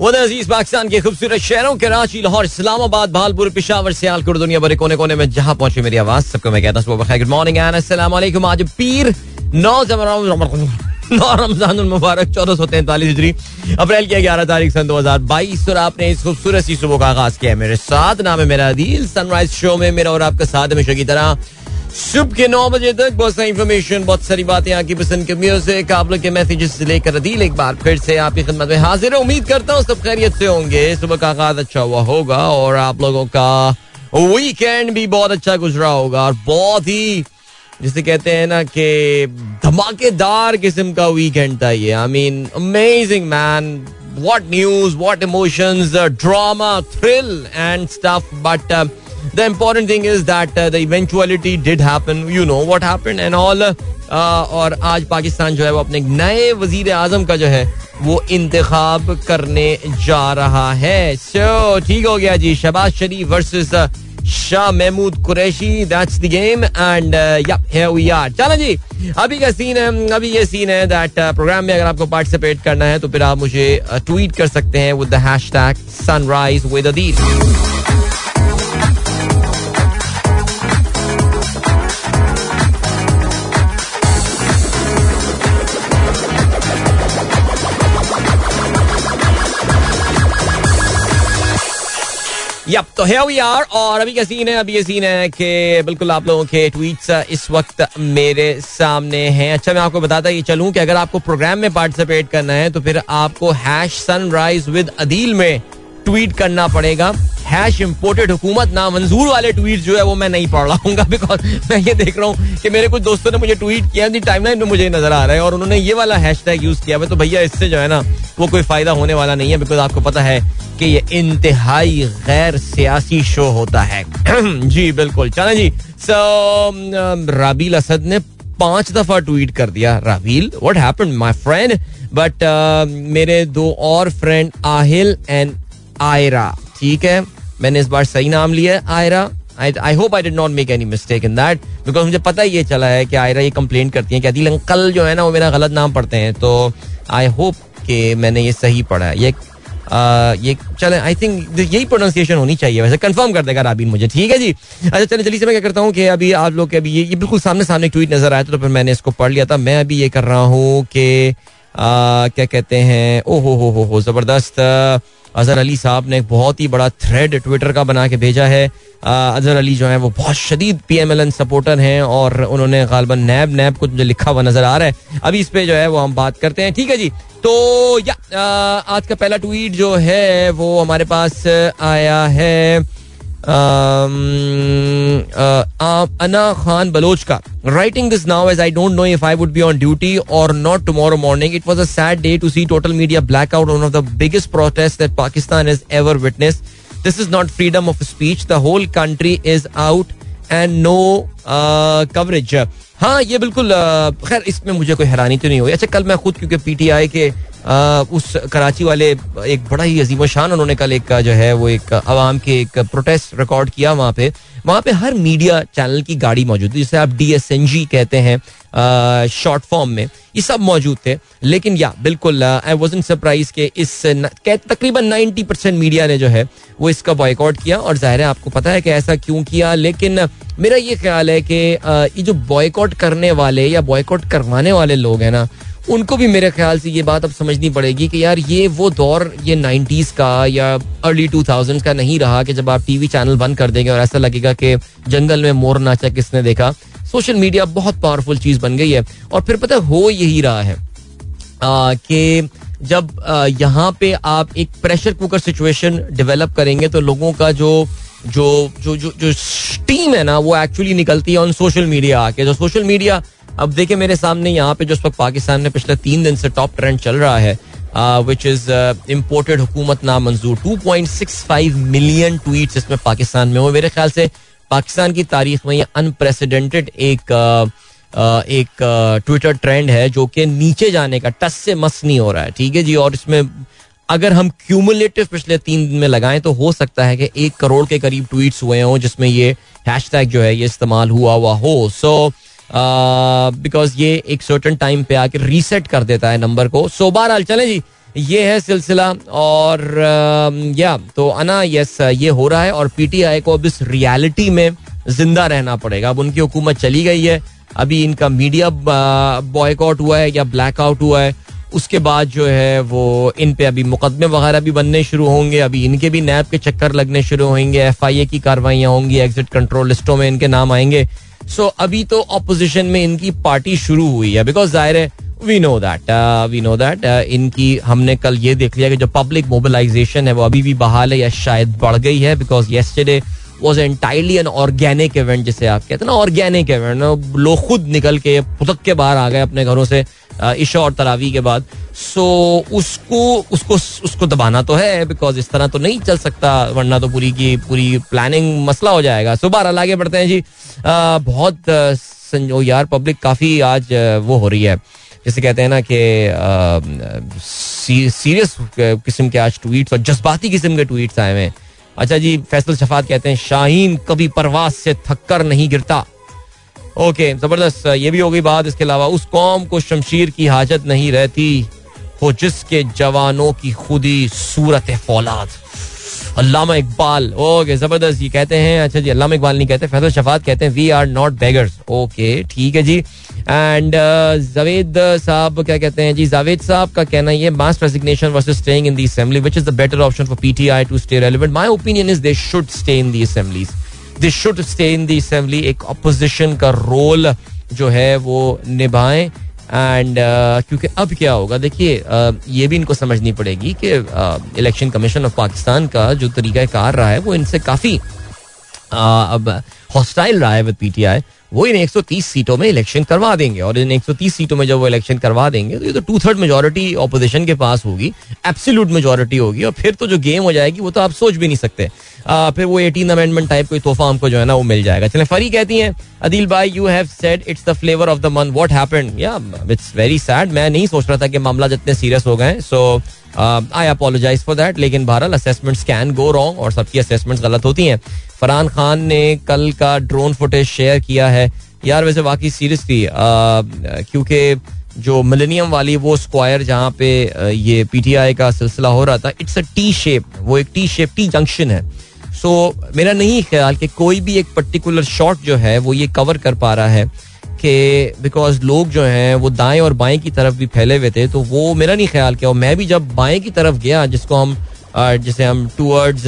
वो अज़ीज़ पाकिस्तान के खूबसूरत शहरों कराची लाहौर, इस्लामाबाद, भालपुर, पिशावर, सियालकोट, दुनिया भरे कोने कोने में जहाँ पहुँचे मेरी आवाज़, सबको मैं कहता हूँ गुड मॉर्निंग एंड आज पीर नौ रमज़ान मुबारक, चौदह सौ तैंतालीस अप्रैल की ग्यारह तारीख सन दो हज़ार बाईस, और आपने इस खूबसूरत सी सुबह का आगाज़ किया है मेरे साथ। नाम है मेरा अदील सनराइज शो में मेरा और आपका साथ हमेशा की तरह सुबह के नौ बजे तक बहुत सारी इन्फॉर्मेशन बहुत सारी बातें आपकी पसंद के म्यूज़िक आप लोग के मैसेजेस लेकर अदील एक बार फिर से आपकी खिदमत में हाजिर है। उम्मीद करता हूँ सब खैरियत से होंगे। सुबह का आगाज़ अच्छा हुआ होगा और आप लोगों का वीकेंड भी बहुत अच्छा गुजरा होगा और बहुत ही, जिसे कहते हैं ना कि धमाकेदार किस्म का वीकेंड था ये। I mean amazing man what news what emotions drama thrill and stuff but the important thing is that uh, the eventuality did happen. You know what happened and all uh, और आज पाकिस्तान जो है वो अपने नए वज़ीर आज़म का जो है वो इंतखाब करने जा रहा है। सो so, ठीक हो गया जी Shahbaz Sharif versus Shah Mahmood Qureshi that's the game and चलो जी अभी का सीन है अभी ये सीन है दैट प्रोग्राम में अगर आपको पार्टिसिपेट करना है तो फिर आप मुझे ट्वीट कर सकते हैं with the hashtag sunrise with yup तो है वी आर और अभी का सीन है? अभी ये सीन है कि बिल्कुल आप लोगों के ट्वीट्स इस वक्त मेरे सामने हैं। अच्छा मैं आपको बताता ये चलूँ कि अगर आपको प्रोग्राम में पार्टिसिपेट करना है तो फिर आपको हैश सनराइज विद अदील में ट्वीट करना पड़ेगा। हैश इम्पोर्टेड हुकूमत ना मंजूर वाले ट्वीट जो है वो मैं नहीं पढ़ रहा हूँ बिकॉज़ मैं ये देख रहा हूँ कि मेरे कुछ दोस्तों ने मुझे ट्वीट किया टाइम लाइन में मुझे नज़र आ रहा है और उन्होंने ये वाला हैश टैग यूज़ किया। है तो भैया इससे जो है ना, वो कोई फ़ायदा होने वाला नहीं है बिकॉज़ आपको पता है कि ये इंतहाई गैर सियासी शो होता है। जी, बिल्कुल। चला जी। सो राबील असद ने पाँच दफ़ा ट्वीट कर दिया, राबील माय फ्रेंड बट मेरे दो और फ्रेंड आहिल एंड आयरा। ठीक है? मैंने इस बार सही नाम लिया है Ayra. I hope I did not make any mistake in that because मुझे पता ही ये चला है कि आयरा ये कंप्लेन करती है कि अदिल अंकल जो है ना वो मेरा गलत नाम पढ़ते हैं। तो आई होप कि मैंने ये सही पढ़ा है। ये ये चले आई थिंक यही प्रोनाउंसिएशन होनी चाहिए। वैसे कंफर्म कर देगा राबीन मुझे ठीक है जी? अच्छा चले जल्दी से मैं क्या करता हूँ कि अभी आप लोग के अभी ये, ये बिल्कुल सामने सामने ट्वीट नज़र आया था तो फिर मैंने इसको पढ़ लिया था। मैं अभी ये कर रहा हूँ कि क्या कहते हैं? ओ हो हो हो, ज़बरदस्त। अजहर अली साहब ने एक बहुत ही बड़ा थ्रेड ट्विटर का बना के भेजा है। अजहर अली जो है, वो बहुत शदीद P M L N supporter हैं और उन्होंने गालबन नैब नैब कुछ जो लिखा हुआ नज़र आ रहा है। अभी इस पे जो है, वो हम बात करते हैं। ठीक है जी? तो या आज का पहला ट्वीट जो है, वो हमारे पास आया है। अना खान बलोच का writing this now as I don't know if I would be on duty और not tomorrow morning it was a sad day to see total media black out of the biggest protest that Pakistan is ever witness this is not freedom of speech the whole country is out and no coverage हाँ ये बिल्कुल खैर, इसमें मुझे कोई हैरानी तो नहीं हुई। अच्छा कल मैं खुद, क्योंकि पीटीआई के उस कराची वाले एक बड़ा ही अजीम शान उन्होंने कल एक, जो है, वो एक आवाम के एक प्रोटेस्ट रिकॉर्ड किया वहाँ पे। वहाँ पे हर मीडिया चैनल की गाड़ी मौजूद थी, जिसे आप डी एस एन जी कहते हैं शॉर्ट फॉर्म में। ये सब मौजूद थे। लेकिन, या, बिल्कुल आई वॉज़ इन सरप्राइज़ के इस तकरीबन नाइन्टी परसेंट मीडिया ने, जो है, वो इसका बॉयकॉट किया। और ज़ाहिर है, आपको पता है कि ऐसा क्यों किया, लेकिन मेरा ये ख्याल है कि ये जो बॉयकॉट करने वाले या बॉयकॉट करवाने वाले लोग हैं ना उनको भी मेरे ख्याल से ये बात अब समझनी पड़ेगी कि यार ये वो दौर, ये नाइन्टीज का या अर्ली टू थाउज़ेंड का नहीं रहा कि जब आप टीवी चैनल बंद कर देंगे और ऐसा लगेगा कि जंगल में मोर नाचा किसने देखा। सोशल मीडिया बहुत पावरफुल चीज़ बन गई है और फिर पता हो यही रहा है कि जब यहाँ पे आप एक प्रेशर कुकर सिचुएशन डेवलप करेंगे तो लोगों का जो जो जो जो जो टीम है ना, वो एक्चुअली निकलती है ऑन सोशल मीडिया आके। जो सोशल मीडिया अब देखे मेरे सामने यहाँ पे जो इस वक्त पाकिस्तान में पिछले तीन दिन से टॉप ट्रेंड चल रहा है विच इज़ इम्पोर्टेड हुकूमत ना मंजूर 2.65 मिलियन ट्वीट्स इसमें पाकिस्तान में हुए। मेरे ख्याल से पाकिस्तान की तारीख में ये अनप्रेसिडेंटेड एक uh, uh, एक ट्विटर uh, ट्रेंड है जो कि नीचे जाने का टस से मस नहीं हो रहा है। ठीक है जी? और इसमें अगर हम क्यूमुलेटिव पिछले तीन दिन में लगाएँ तो हो सकता है कि एक करोड़ के करीब ट्वीट्स हुए हों जिसमें ये हैशटैग जो है ये इस्तेमाल हुआ हुआ हो। सो so, बिकॉज़ ये एक सर्टन टाइम पे आके रीसेट कर देता है नंबर को। सो बहरहाल, चले जी। ये है सिलसिला और या तो अना यस ये हो रहा है और पीटीआई को अब इस रियलिटी में ज़िंदा रहना पड़ेगा। अब उनकी हुकूमत चली गई है। अभी इनका मीडिया बॉयकआउट हुआ है या ब्लैकआउट हुआ है, उसके बाद जो है वो इन पे अभी मुकदमे वगैरह भी बनने शुरू होंगे। अभी इनके भी नैब के चक्कर लगने शुरू होंगे। एफ़ आई ए की कार्रवाइयाँ होंगी एग्जिट कंट्रोल लिस्टों में इनके नाम आएँगे। सो अभी तो अपोजिशन में इनकी पार्टी शुरू हुई है बिकॉज़ ज़ाहिर है we know that we know that इनकी हमने कल ये देख लिया कि जो पब्लिक मोबिलाइजेशन है, वो अभी भी बहाल है या शायद बढ़ गई है because yesterday was entirely an organic event जिसे आप कहते हैं ना ऑर्गेनिक इवेंट लोग खुद निकल के पुतक के बाहर आ गए अपने घरों से ईशा और तरावी के बाद। सो so, उसको उसको उसको दबाना तो है बिकॉज़ इस तरह तो नहीं चल सकता वरना तो पूरी की पूरी प्लानिंग मसला हो जाएगा। सो बार आगे बढ़ते हैं जी। आ, बहुत संजो यार पब्लिक काफ़ी आज वो हो रही है। जैसे कहते हैं ना कि सीरियस किस्म के आज ट्वीट्स और जज्बाती किस्म के ट्वीट्स आए हुए अच्छा जी, फैसल शफात कहते हैं, शाहीन कभी परवास से थक नहीं गिरता। ओके, ज़बरदस्त, ये भी हो गई बात। इसके अलावा, उस कौम को शमशीर की हाजत नहीं रहती हो जिसके जवानों की खुदी सूरत फौलाद। अल्लामा इकबाल, ओके, ज़बरदस्त, ये कहते हैं अच्छा जी, अल्लामा इकबाल नहीं कहते, फैसल शफात कहते हैं we are not beggars okay, ठीक है जी। एंड जावेद साहब क्या कहते हैं जी जावेद साहब का कहना ये mass resignation versus staying in the assembly which is the better option for PTI to stay relevant my opinion is they should stay in the assemblies they should stay in the assembly एक opposition का role जो है वो निभाएँ। And uh, क्योंकि अब क्या होगा? देखिए uh, ये भी इनको समझनी पड़ेगी कि इलेक्शन कमीशन ऑफ़ पाकिस्तान का जो तरीका कार रहा है वो इनसे काफ़ी uh, अब हॉस्टाइल रहा है विद पीटीआई वो इन 130 सीटों में इलेक्शन करवा देंगे। और इन 130 सीटों में जब वो इलेक्शन करवा देंगे तो ये तो टू थर्ड मेजोरिटी ऑपोजिशन के पास होगी एब्सोल्यूट मेजोरिटी होगी, और फिर तो जो गेम हो जाएगी, वो तो आप सोच भी नहीं सकते। फिर वो एटीन अमेंडमेंट टाइप कोई तोहफा हमको जो है ना वो मिल जाएगा। चले, फरी कहती हैं, अदिल भाई you have said it's the flavour of the month what happened या इट्स वेरी सैड मैं नहीं सोच रहा था कि मामला जितने सीरियस हो गए so I apologise for that लेकिन बहरहाल असेसमेंट्स कैन गो रॉन्ग और सबकी असेसमेंट्स गलत होती हैं। फरहान खान ने कल का ड्रोन फुटेज शेयर किया है। यार, वैसे वाकई सीरियस थी क्योंकि जो मिलेनियम वाली वो स्क्वायर जहाँ पे ये पीटीआई का सिलसिला हो रहा था इट्स अ टी शेप वो एक टी शेप टी जंक्शन है। सो so, मेरा नहीं ख्याल कि कोई भी एक पर्टिकुलर शॉट जो है वो ये कवर कर पा रहा है कि बिकॉज़ लोग जो हैं वो दाएँ और बाएँ की तरफ़ भी फैले हुए थे तो वो मेरा नहीं ख्याल किया और मैं भी जब बाएँ की तरफ़ गया जिसको हम जैसे हम टूवर्ड्स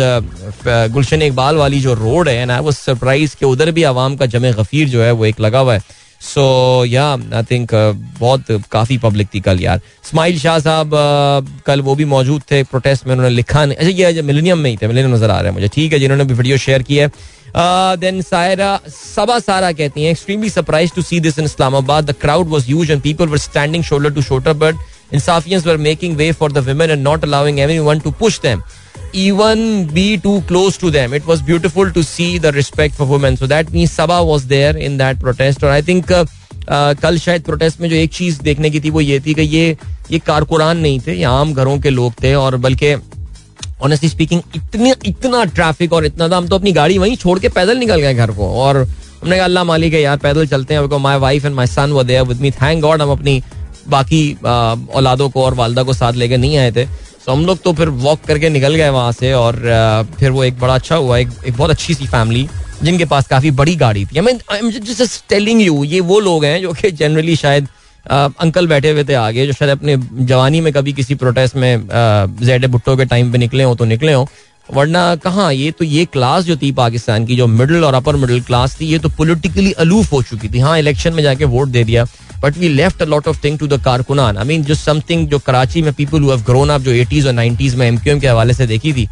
गुलशन इकबाल वाली जो रोड है ना वो सरप्राइज़ के उधर भी आवाम का जमे गफीर जो है वो एक लगा हुआ है। सो या आई थिंक बहुत काफ़ी पब्लिक थी कल यार। स्माइल शाह साहब uh, कल वो भी मौजूद थे प्रोटेस्ट में उन्होंने लिखा नहीं। अच्छा ये मिलेनियम में ही थे मिलेनियम नज़र आ रहा है मुझे। ठीक है जिन्होंने भी वीडियो शेयर की है। देन सायरा सबा सारा कहती हैं extremely surprise to see this in Islamabad the crowd was huge and people were standing shoulder to shoulder but Insafians were making way for the women and not allowing everyone to push them even be too close to them. It was beautiful to see the respect for women. So that means Sabah was there in that protest. Or I think uh, uh, कल शायद protest में जो एक चीज़ देखने की थी वो ये थी कि ये ये कारकुरान नहीं थे ये आम घरों के लोग थे और बल्कि ऑनेस्टली स्पीकिंग इतने इतना ट्रैफ़िक और इतना था हम तो अपनी गाड़ी वहीं छोड़ के पैदल निकल गए घर को और हमने कहा अल्लाह मालिक है यार पैदल चलते हैं my wife and my son वो विद मी थैंक गॉड हम अपनी बाकी औलादों को और वालदा को साथ लेके नहीं आए थे तो हम लोग तो फिर वॉक करके निकल गए वहाँ से और फिर वो एक बड़ा अच्छा हुआ एक, एक बहुत अच्छी सी फैमिली जिनके पास काफ़ी बड़ी गाड़ी थी। I mean I'm just telling you ये वो लोग हैं जो कि जनरली शायद अंकल बैठे हुए थे आगे जो शायद अपने जवानी में कभी किसी प्रोटेस्ट में जेड भुट्टो के टाइम पे निकले हो तो निकले हो। वरना कहाँ ये तो ये क्लास जो थी पाकिस्तान की जो मिडिल और अपर मिडिल क्लास थी ये तो पोलिटिकली अलूफ हो चुकी थी। हाँ इलेक्शन में जाके वोट दे दिया। But we left a lot of thing to the कारकुनान I mean जो समथिंग जो कराची में पीपल हैव ग्रोन अप जो एटीज और नाइनटीज में एमक्यूएम के हवाले से देखी थी,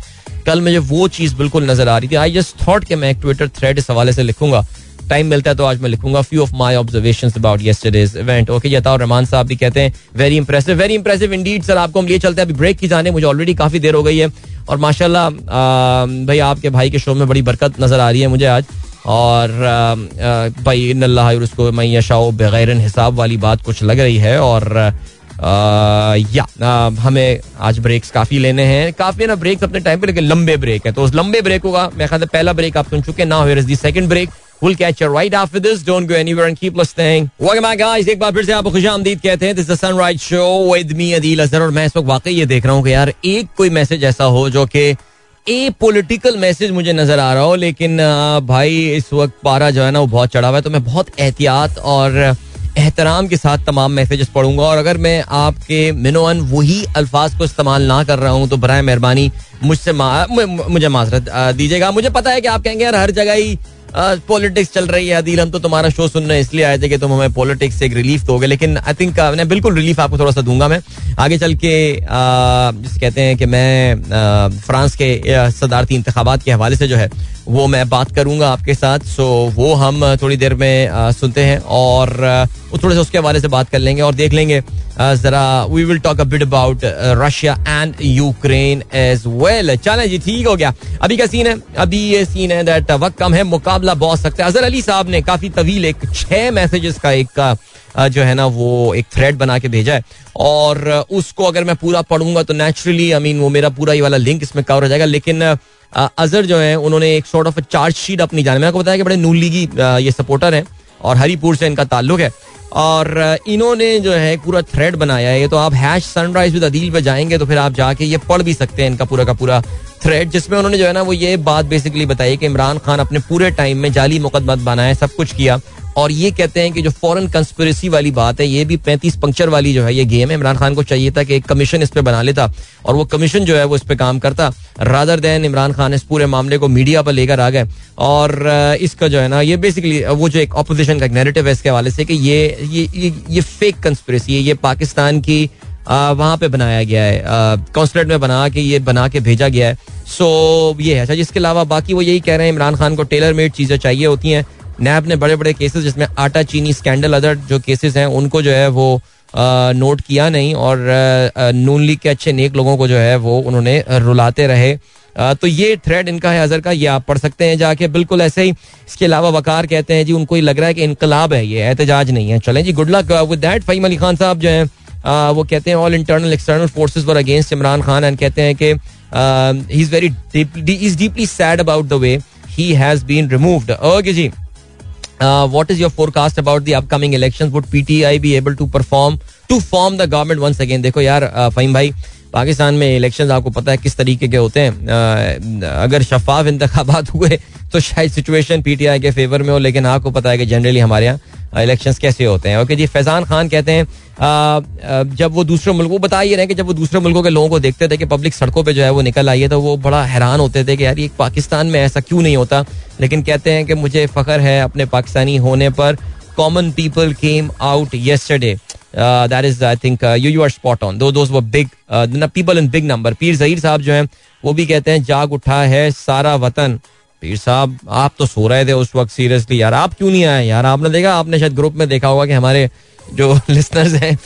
कल मुझे वो चीज़ बिल्कुल नज़र आ रही थी। आई जस्ट थॉट कि मैं एक ट्विटर थ्रेड इस हवाले से लिखूँगा। टाइम मिलता है तो आज मैं लिखूँगा। Few of my observations about yesterday's event okay जताओ Rehman साहब भी कहते हैं very impressive very impressive indeed sir आपको हम लिए चलते हैं। अभी ब्रेक की जाने, मुझे ऑलरेडी काफ़ी देर हो गई है। और माशाल्लाह भाई आपके भाई के शो में बड़ी बरकत नज़र आ रही है मुझे आज। और भाई इन उसको यशाओ बगैर हिसाब वाली बात कुछ लग रही है और आ, या आ, हमें आज ब्रेक्स काफ़ी लेने हैं काफ़ी ना ब्रेक्स अपने टाइम पे लेकिन लंबे ब्रेक है तो उस लंबे ब्रेक होगा मैं ख्याल पहला ब्रेक आप सुन चुके ना हो second break We'll catch you right after this. Don't go anywhere and keep listening. Welcome back, guys. एक बार फिर से आपको खुश आमदीद कहते हैं. This is the Sunrise Show with me Adeel Azhar और मैं इस वक्त वाकई ये देख रहा हूँ कि यार एक कोई मैसेज ऐसा हो जो कि ए पोलिटिकल मैसेज मुझे नज़र आ रहा हो, लेकिन भाई इस वक्त पारा जो है ना वो बहुत चढ़ा हुआ है तो मैं बहुत एहतियात और एहतराम के साथ तमाम मैसेजेस पढ़ूँगा। और अगर मैं आपके मिनोअन वही अल्फाज को इस्तेमाल ना कर रहा हूँ तो बर मेहरबानी मुझसे मुझे माजरत दीजिएगा। मुझे पता है कि आप कहेंगे, यार, हर जगह ही पॉलिटिक्स चल रही है, अदील, हम तो तुम्हारा शो सुनने इसलिए आए थे कि तुम हमें पॉलिटिक्स से एक रिलीफ दोगे, लेकिन आई थिंक मैं बिल्कुल रिलीफ आपको थोड़ा सा दूँगा मैं। आगे चल के जिस कहते हैं कि मैं फ्रांस के सदारती इंतबात के हवाले से जो है, वो मैं बात करूँगा आपके साथ। सो वो हम थोड़ी देर में सुनते हैं और थोड़े से उसके हवाले से बात कर लेंगे और देख लेंगे जरा we will talk a bit about Russia and Ukraine as well चलें जी, ठीक हो गया। अभी का सीन है? अभी ये सीन है दैट वक्त कम है, मुकाबला बहुत सकता है। अजहर अली साहब ने काफ़ी तवील एक छह मैसेजेस का एक जो है ना, वो एक थ्रेड बना के भेजा है। और उसको अगर मैं पूरा पढ़ूँगा तो नेचुरली आई मीन वो मेरा पूरा ये वाला लिंक इसमें कवर हो जाएगा। लेकिन अजहर जो है, उन्होंने एक सॉर्ट ऑफ़ चार्ज शीट अपनी जाने में। आपको बताया कि बड़े नून लीगी ये सपोर्टर हैं और हरीपुर से इनका ताल्लुक है। और इन्होंने जो है पूरा थ्रेड बनाया है। तो आप हैश सनराइज विद अदील पे जाएँगे तो फिर आप जाके ये पढ़ भी सकते हैं इनका पूरा का पूरा थ्रेड जिसमें उन्होंने जो है ना वो ये बात बेसिकली बताई कि इमरान खान अपने पूरे टाइम में जाली मुकदमा बनाए सब कुछ किया। और ये कहते हैं कि जो फॉरेन कंस्पिरेसी वाली बात है ये भी पैंतीस पंक्चर वाली जो है ये गेम है। इमरान खान को चाहिए था कि एक कमीशन इस पे बना लेता और वो कमीशन जो है वो इस पे काम करता। रादर देन इमरान खान इस पूरे मामले को मीडिया पर लेकर आ गए। और इसका जो है ना ये बेसिकली वो जो एक अपोजिशन का एक नेरेटिव है इसके हवाले से कि ये ये ये, ये फेक कंस्पिरेसी है। ये पाकिस्तान की वहाँ पे बनाया गया है। कॉन्सुलेट में बना के ये बना के भेजा गया है। सो ये है। अच्छा जिसके अलावा बाकी वो यही कह रहे हैं इमरान खान को टेलर मेड चीज़ें चाहिए होती हैं। नैब ने बड़े बड़े केसेस जिसमें आटा, चीनी स्कैंडल अदर जो केसेस हैं, उनको जो है वो नोट किया नहीं और नून लीग के अच्छे नेक लोगों को जो है वो उन्होंने रुलाते रहे। तो ये थ्रेड इनका है अजहर का, ये आप पढ़ सकते हैं जाके। बिल्कुल ऐसे ही इसके अलावा वकार कहते हैं जी, उनको ही लग रहा है कि इनकलाब है, ये एहतजाज नहीं है। चलें जी good luck with that Faheem Ali Khan साहब जो है वो कहते हैं all internal external forces were against Imran Khan and कहते हैं कि he is very is deeply sad about the way he has been removed okay ji. what is your forecast about the upcoming election would PTI be able to perform to form the government once again देखो यार फहीम भाई पाकिस्तान में election आपको पता है किस तरीके के होते हैं। अगर शफाफ इंतबात हुए तो शायद सिचुएशन पीटीआई के फेवर में हो, लेकिन आपको पता है कि जनरली हमारे यहाँ इलेक्शंस कैसे होते हैं। ओके जी, फैजान खान कहते हैं जब वो दूसरे मुल्कों बता ही रहे कि जब वो दूसरे मुल्कों के लोगों को देखते थे कि पब्लिक सड़कों पे जो है वो निकल आई है तो वो बड़ा हैरान होते थे कि यार ये पाकिस्तान में ऐसा क्यों नहीं होता। लेकिन कहते हैं कि मुझे फख्र है अपने पाकिस्तानी होने पर common people came out yesterday that is I think you you are spot on though big people in big number Pir Zaheer साहब जो हैं वो भी कहते हैं जाग उठा है सारा वतन पीर साहब आप तो सो रहे थे उस वक्त सीरियसली यार आप क्यों नहीं आए यार आपने देखा आपने शायद ग्रुप में देखा होगा कि हमारे जो लिसनर्स हैं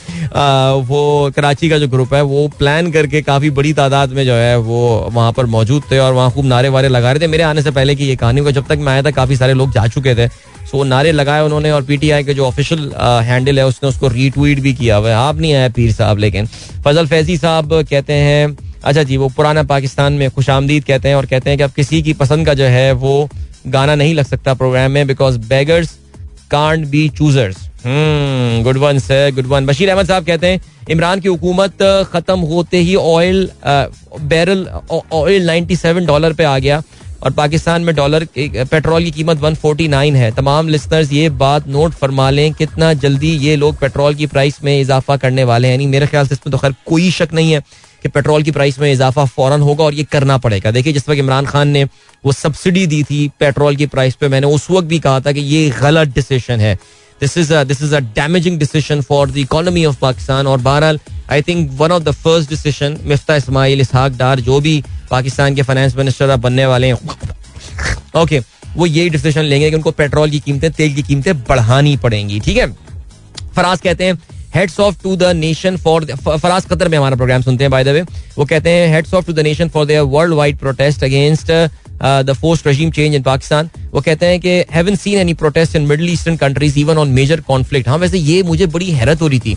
वो कराची का जो ग्रुप है वो प्लान करके काफ़ी बड़ी तादाद में जो है वो वहाँ पर मौजूद थे और वहाँ खूब नारे वारे लगा रहे थे मेरे आने से पहले की ये कहानी को जब तक मैं आया था काफ़ी सारे लोग जा चुके थे सो नारे लगाए उन्होंने और पीटीआई के जो ऑफिशियल हैंडल है, उसने उसको रीट्वीट भी किया हुआ है। आप नहीं आया पीर साहब, लेकिन फजल फैजी साहब कहते हैं अच्छा जी, वो पुराना पाकिस्तान में खुश आमदीद कहते हैं और कहते हैं कि अब किसी की पसंद का जो है, वो गाना नहीं लग सकता प्रोग्राम में because beggars can't be choosers good one sir good one Bashir Ahmed साहब कहते हैं, इमरान की हुकूमत, खत्म होते ही ऑयल बैरल ऑयल 97 डॉलर पे आ गया। और पाकिस्तान में डॉलर पेट्रोल की कीमत 149 है। तमाम लिसनर्स ये बात नोट फरमा लें, कितना जल्दी ये लोग पेट्रोल की प्राइस में इजाफा करने वाले हैं। यानी मेरे ख्याल से इसमें तो खैर कोई शक नहीं है कि पेट्रोल की प्राइस में इजाफा फ़ौरन होगा और ये करना पड़ेगा। देखिए, जिस वक्त इमरान खान ने वो सब्सिडी दी थी पेट्रोल की प्राइस पे, मैंने उस वक्त भी कहा था कि ये गलत डिसीज़न है। This is this is a damaging decision for the economy of Pakistan और बहरहाल I think one of the first decision Miftah Ismail, Ishaq Dar, जो भी पाकिस्तान के फाइनेंस मिनिस्टर अब बनने वाले हैं। ओके वो यही डिसीज़न लेंगे कि उनको पेट्रोल की कीमतें, तेल की कीमतें बढ़ानी पड़ेंगी, ठीक है? फराज कहते हैं hats off to the nation for Faraz Qatar में हमारा प्रोग्राम सुनते हैं बाय द वे वो कहते हैं hats off to the nation for their world wide protest against the force regime change in Pakistan वो कहते हैं कि haven't seen any protest in middle eastern countries even on major conflict हाँ वैसे ये मुझे बड़ी हैरत हो रही थी।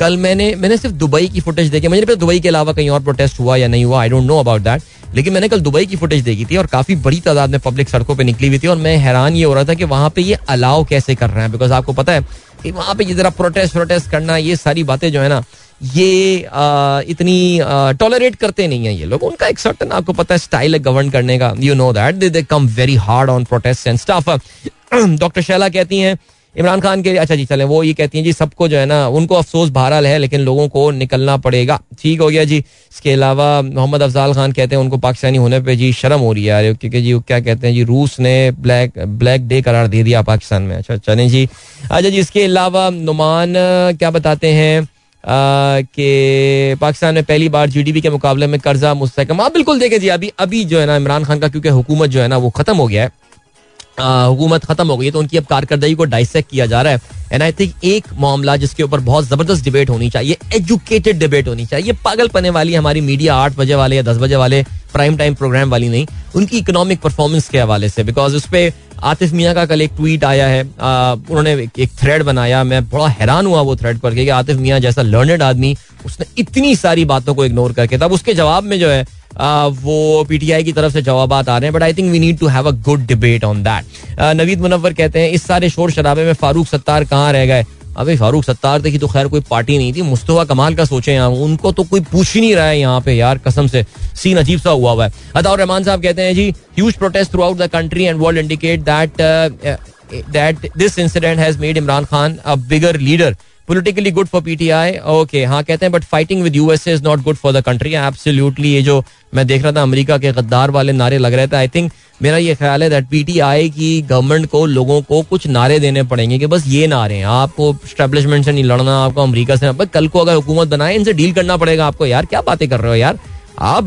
कल मैंने मैंने सिर्फ़ दुबई की फुटेज देखी मुझे दुबई के अलावा कहीं और प्रोटेस्ट हुआ या नहीं हुआ I don't know about that लेकिन मैंने कल दुबई की फुटेज देखी थी और काफ़ी बड़ी तादाद में पब्लिक सड़कों पर निकली हुई थी और मैं हैरान ये हो रहा था कि वहाँ पे ये अलाउ कैसे कर रहे हैं। बिकॉज़ आपको पता है कि वहाँ पे ये जरा प्रोटेस्ट प्रोटेस्ट करना ये सारी बातें जो है ना ये आ, इतनी टॉलरेट करते नहीं है ये लोग। उनका एक सर्टन आपको पता है स्टाइल है गवर्न करने का। You know that they come very hard on protest and stuff doctor Shaila कहती हैं इमरान खान के अच्छा जी, चले, वो ये कहती हैं, जी, सबको जो है ना, उनको अफसोस बहरहाल है, लेकिन लोगों को निकलना पड़ेगा। ठीक हो गया जी। इसके अलावा मोहम्मद अफजाल खान कहते हैं, उनको पाकिस्तानी होने पर जी शर्म हो रही है यार, क्योंकि जी क्या कहते हैं, जी, रूस ने ब्लैक ब्लैक डे करार दे दिया पाकिस्तान में। अच्छा चलें जी। अच्छा जी, इसके अलावा नुमान क्या बताते हैं कि पाकिस्तान में पहली बार जीडीपी के मुकाबले में कर्जा मुस्तकम आप बिल्कुल देखें जी, अभी अभी जो है ना इमरान खान का, क्योंकि हुकूमत जो है ना, वो खत्म हो गया है। हुकूमत खत्म हो गई है तो उनकी अब कारकर्दगी को डाइसेक्ट किया जा रहा है। एंड आई थिंक एक मामला जिसके ऊपर बहुत ज़बरदस्त डिबेट होनी चाहिए एजुकेटेड डिबेट होनी चाहिए। पागल पने वाली हमारी मीडिया आठ बजे वाले या दस बजे वाले प्राइम टाइम प्रोग्राम वाली नहीं, उनकी इकोनॉमिक परफॉर्मेंस के हवाले से। बिकॉज़ उस पर आतिफ मियाँ का कल एक ट्वीट आया है उन्होंने एक थ्रेड बनाया, मैं बड़ा हैरान हुआ वो थ्रेड पढ़ के आतिफ मियाँ जैसा लर्नड आदमी, उसने इतनी सारी बातों को इग्नोर करके, तब उसके जवाब में जो है वो पीटीआई की तरफ़ से जवाब आ रहे हैं but I think we need to have a good debate on that Naveed Munawar कहते हैं, इस सारे शोर शराबे में फारूक सत्तार कहाँ रह गए? अभी फारूक सत्तार देखी तो खैर कोई पार्टी नहीं थी, मुस्तफ़ा कमाल का सोचे यहाँ उनको तो कोई पूछ ही नहीं रहा है यहाँ पे यार, कसम से। सीन अजीब सा हुआ हुआ है। अताउर रहमान साहब कहते हैं, जी huge protest throughout the country and world indicate that that this incident has made Imran Khan a bigger leader politically good for PTI okay हाँ कहते हैं but fighting with USA is not good for the country absolutely ये जो मैं देख रहा था America के गद्दार वाले नारे लग रहे थे आई थिंक मेरा ये ख्याल है दैट पीटीआई की गवर्नमेंट को, लोगों को कुछ नारे देने पड़ेंगे कि बस ये नारे हैं। आपको स्टेब्लिशमेंट से नहीं लड़ना, आपको अमेरिका से कल को अगर हुकूमत बनाए, इनसे डील करना पड़ेगा आपको। यार, क्या बातें कर रहे हो यार? आप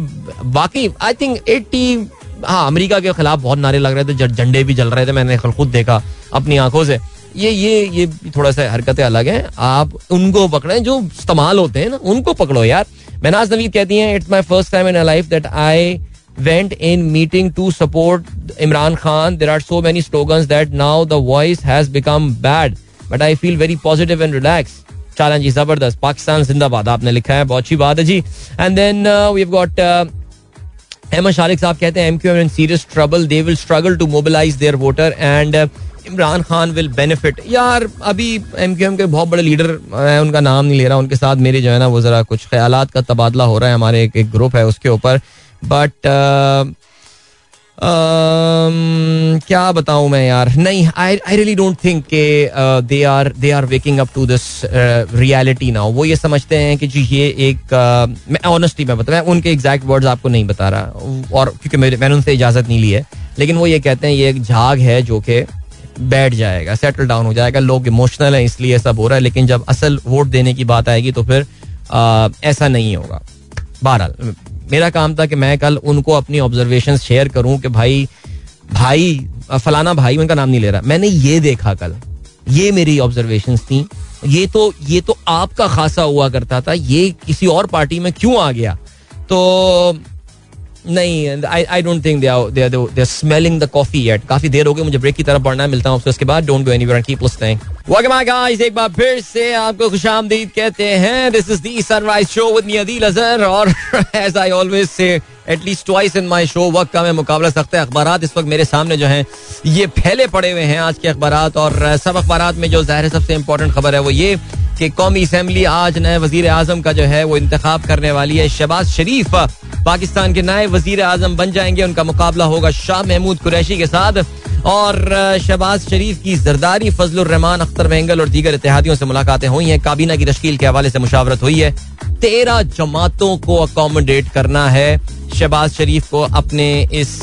बाकी आई थिंक एट्टी हाँ अमेरिका के खिलाफ बहुत नारे लग रहे थे झंडे भी जल रहे थे, मैंने खुद देखा अपनी आँखों से। ये ये ये थोड़ा सा हरकतें अलग हैं आप उनको पकड़े, जो इस्तेमाल होते हैं ना, उनको पकड़ो यार महनाज नवीद कहती हैं it's my first time in life that I went in meeting to support Imran Khan. There are so many slogans that now the voice has become bad. But I feel very positive and relaxed. चालन जी ज़बरदस्त पाकिस्तान जिंदाबाद आपने लिखा है, बहुत अच्छी बात है जी and then we got Ahmed Shariq साहब कहते हैं MQ in serious trouble they will struggle to mobilise their voter and Imran Khan will benefit यार अभी एम क्यू एम के बहुत बड़े लीडर मैं उनका नाम नहीं ले रहा उनके साथ मेरे जो है ना वो जरा कुछ ख्याल का तबादला हो रहा है हमारे एक, एक ग्रुप है उसके ऊपर. बट uh, um, क्या बताऊँ मैं यार? नहीं I I really don't think के they are they are waking up to this reality now वो ये समझते हैं कि जी ये एक uh, मैं ऑनेस्टली मैं बता उनके एग्जैक्ट वर्ड्स आपको नहीं बता रहा। और क्योंकि मैंने उनसे इजाज़त नहीं ली है। लेकिन वो ये कहते हैं ये एक झाग है जो कि बैठ जाएगा सेटल डाउन हो जाएगा। लोग इमोशनल हैं इसलिए सब हो रहा है लेकिन जब असल वोट देने की बात आएगी तो फिर आ, ऐसा नहीं होगा। बहरहाल मेरा काम था कि मैं कल उनको अपनी ऑब्जर्वेशन शेयर करूँ कि भाई भाई फलाना भाई उनका नाम नहीं ले रहा। मैंने ये देखा कल ये मेरी ऑब्जर्वेशन थी। ये तो ये तो आपका खासा हुआ करता था ये किसी और पार्टी में क्यों आ गया? तो नहीं I I don't think they are they are smelling the coffee at काफ़ी देर हो गई, मुझे ब्रेक की तरफ़ बढ़ना है, मिलता हूँ उसके बाद। Don't go anywhere keep listening welcome back guys एक बार फिर से आपको खुशामदीद कहते हैं। This is the sunrise show with me Adeel Azhar और as I always say at least twice in my show वक्त का मैं मुकाबला सकते हैं अखबार इस वक्त मेरे सामने जो हैं, ये फैले पड़े हुए हैं आज के अखबार और सब अखबार में जो ज़ाहिर सबसे इंपॉर्टेंट खबर है वो ये कि कौमी असम्बली आज नए वज़ीर आज़म का जो है वो इंतखब करने वाली है। शहबाज शरीफ पाकिस्तान के नए वज़ीर आज़म बन जाएँगे, उनका मुकाबला होगा शाह महमूद कुरैशी के साथ। और शहबाज शरीफ की जरदारी फजल रहमान अख्तर महंगल और दीगर इतिहादियों से मुलाकातें हुई हैं। काबीना की तश्कील के हवाले से मुशावरत हुई है। तेरह जमातों को अकोमोडेट करना है। शहबाज शरीफ को अपने इस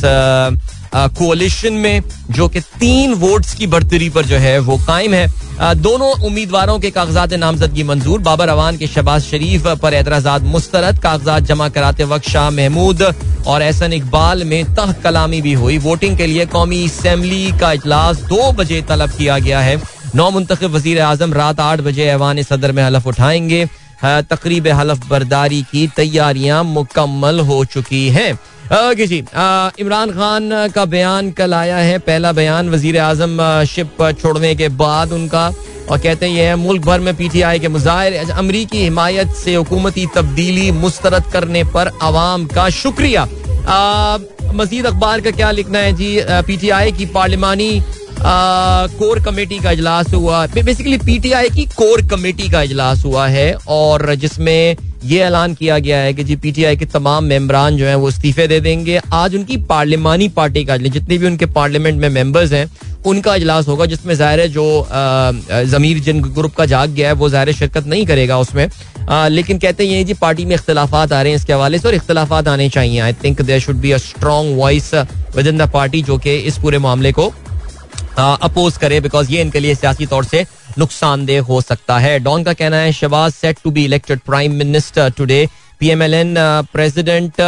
कोलिशन में जो कि तीन वोट्स की बढ़तरी पर जो है वो कायम है। दोनों उम्मीदवारों के कागजात नामजदगी मंजूर। बाबर अवान के शबाज शरीफ पर एतराजात मुस्तरद। कागजात जमा कराते वक्त शाह महमूद और एहसन इकबाल में तह कलामी भी हुई। वोटिंग के लिए कौमी असम्बली का इजलास दो बजे तलब किया गया है। नौ मुंतब वज़ीर आज़म रात आठ बजे ऐवान सदर में हलफ उठाएँगे। तकरीब हलफ बरदारी की तैयारियाँ मुकम्मल हो चुकी हैं। ओके जी। इमरान खान का बयान कल आया है। पहला बयान वज़ीर आज़म शिप छोड़ने के बाद उनका, और कहते हैं ये मुल्क भर में पीटीआई के मुजाहरे अमरीकी हिमायत से हुकूमती तब्दीली मुस्तरद करने पर आवाम का शुक्रिया। मजीद अखबार का क्या लिखना है जी? पीटीआई की पार्लिमानी कोर कमेटी का इजलास हुआ। बेसिकली पीटीआई की कोर कमेटी का इजलास हुआ है, और जिसमें ये ऐलान किया गया है कि जी पीटीआई के तमाम मेंबरान जो हैं वो इस्तीफे दे देंगे। आज उनकी पार्लिमानी पार्टी का जितने भी उनके पार्लियामेंट में मेंबर्स हैं उनका इजलास होगा जिसमें ज़ाहिर जो जमीर जिन ग्रुप का जाग गया है वो ज़ाहिर शिरकत नहीं करेगा उसमें। आ, लेकिन कहते हैं जी पार्टी में इख्तलाफात आ रहे हैं इसके हवाले से और इख्तलाफात आने चाहिए। I think there should be a strong voice within the party जो कि इस पूरे मामले को अपोज करे बिकॉज़ ये इनके लिए सियासी तौर से नुकसानदेह हो सकता है। डॉन का कहना है Shahbaz set to be elected prime minister today PMLN president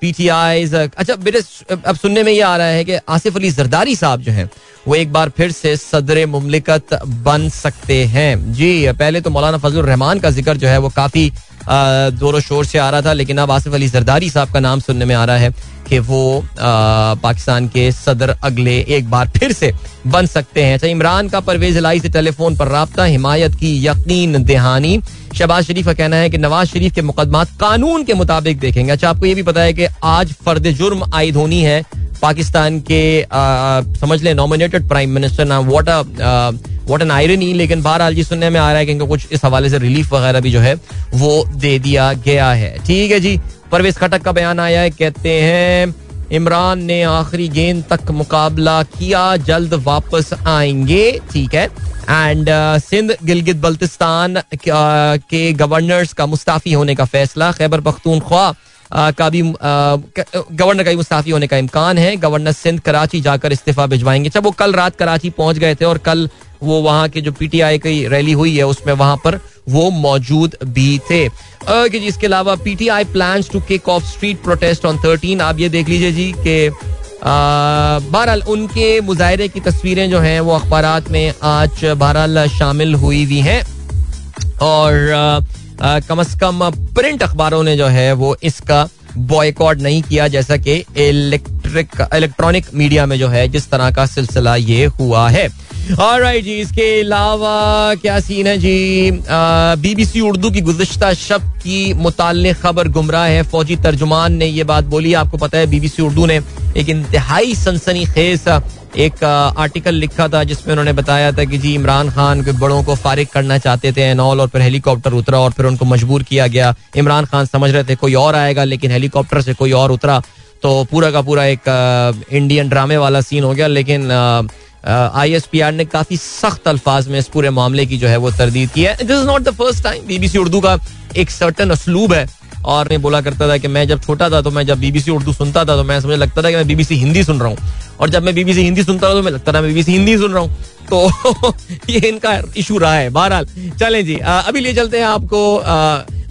PTI अच्छा मेरे अब सुनने में ये आ रहा है कि आसिफ अली जरदारी साहब जो हैं, वो एक बार फिर से सदर मुमलिकत बन सकते हैं। जी, पहले तो मौलाना फजल रहमान का ज़िक्र जो है, वो काफ़ी ज़ोर शोर से आ रहा था, लेकिन अब आसिफ अली जरदारी साहब का नाम सुनने में आ रहा है कि वो पाकिस्तान के सदर अगले एक बार फिर से बन सकते हैं। अच्छा इमरान का परवेज लाई से टेलीफोन पर रबता, हिमायत की यकीन दहानी। शहबाज शरीफ का कहना है कि नवाज़ शरीफ के मुकदमा कानून के मुताबिक देखेंगे। अच्छा आपको ये भी पता है कि आज फर्द जुर्म आयद होनी है पाकिस्तान के समझ लें नॉमिनेटेड प्राइम मिनिस्टर ना वॉट वॉट एन आयरनी लेकिन बहरहाल जी सुनने में आ रहा है कि कुछ इस हवाले से रिलीफ वगैरह भी जो है, वो दे दिया गया है। ठीक है जी, परवेज खटक का बयान आया है, कहते हैं, इमरान ने आखिरी गेंद तक मुकाबला किया, जल्द वापस आएँगे। ठीक है एंड सिंध, गिलगित बल्तिस्तान के गवर्नर्स का मुस्ताफी होने का फैसला, खैबर पख्तूनख्वा का भी गवर्नर का भी मुस्ताफी होने का इम्कान है। गवर्नर सिंध कराची जाकर इस्तीफा भिजवाएँगे। जब वो कल रात कराची पहुँच गए थे और कल वो वहाँ की जो पीटीआई की रैली हुई है उसमें वहाँ पर वो मौजूद भी थे। जी इसके अलावा PTI plan to kick off street protest on thirteen आप ये देख लीजिए जी के बहरहाल उनके मुजाहरे की तस्वीरें जो हैं वो अखबार में आज बहरहाल शामिल हुई हुई हैं। और आ, कम अज कम प्रिंट अखबारों ने जो है वो इसका बॉयकॉट नहीं किया, जैसा कि इलेक्ट्रिक इलेक्ट्रॉनिक मीडिया में जो है, जिस तरह का सिलसिला ये हुआ है। और राइट जी, इसके अलावा क्या सीन है जी? बीबीसी उर्दू की गुजशत शब की मुताल खबर गुमराह है। फौजी तर्जुमान ने ये बात बोली। आपको पता है बीबीसी उर्दू ने एक इंतहाई सनसनी खेस, एक आर्टिकल लिखा था, जिसमें उन्होंने बताया था कि जी, इमरान खान के बड़ों को फारिग करना चाहते थे, एनॉल और फिर हेलीकॉप्टर उतरा और फिर उनको मजबूर किया गया। इमरान खान समझ रहे थे, कोई और आएगा, लेकिन हेलीकॉप्टर से कोई और उतरा। तो पूरा का पूरा एक इंडियन ड्रामे वाला सीन हो गया, लेकिन आई एस पी आर ने काफ़ी सख्त अल्फाज में इस पूरे मामले की जो है वो तरदीद की है। This is not the first time BBC Urdu का एक सर्टन असलूब है। और मैं बोला करता था कि मैं जब छोटा था तो मैं जब बीबीसी उर्दू सुनता था तो मैं समझ लगता था कि मैं बीबीसी हिंदी सुन रहा हूँ। और जब मैं बीबीसी हिंदी सुनता था तो मैं लगता था मैं बीबीसी हिंदी सुन रहा हूँ। तो ये इनका इशू रहा है। बहरहाल चलें जी। अभी ले चलते हैं आपको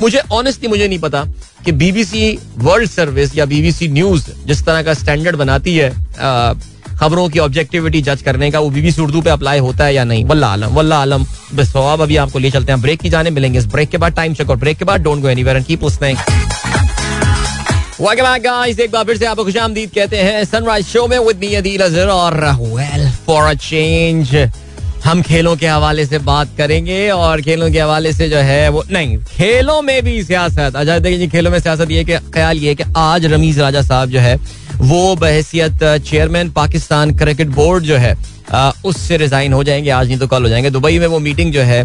मुझे ऑनेस्टली मुझे नहीं पता कि बीबीसी वर्ल्ड सर्विस या बीबीसी न्यूज़ जिस तरह का स्टैंडर्ड बनाती है आ, खबरों की ऑब्जेक्टिविटी जज करने का, वो बीबीसी उर्दू पे अप्लाई होता है या नहीं? वल्ला आलम वल्ला आलम, बस अब अभी आपको ले चलते हैं। ब्रेक की जाने, मिलेंगे इस ब्रेक के बाद। टाइम चेक और ब्रेक के बाद don't go anywhere and keep listening एक बार फिर से आपको खुशामदीद कहते हैं। सनराइज शो में विद मी अदील अजहर और वेल फॉर अ चेंज हम खेलों के हवाले से बात करेंगे और खेलों के हवाले से जो है वो नहीं, खेलों में भी सियासत। अच्छा देखिए खेलों में सियासत ये कि ख्याल ये कि आज रमीज राजा साहब जो है वो बहसियत चेयरमैन पाकिस्तान क्रिकेट बोर्ड जो है उससे रिजाइन हो जाएँगे। आज नहीं तो कल हो जाएँगे। दुबई में वो मीटिंग जो है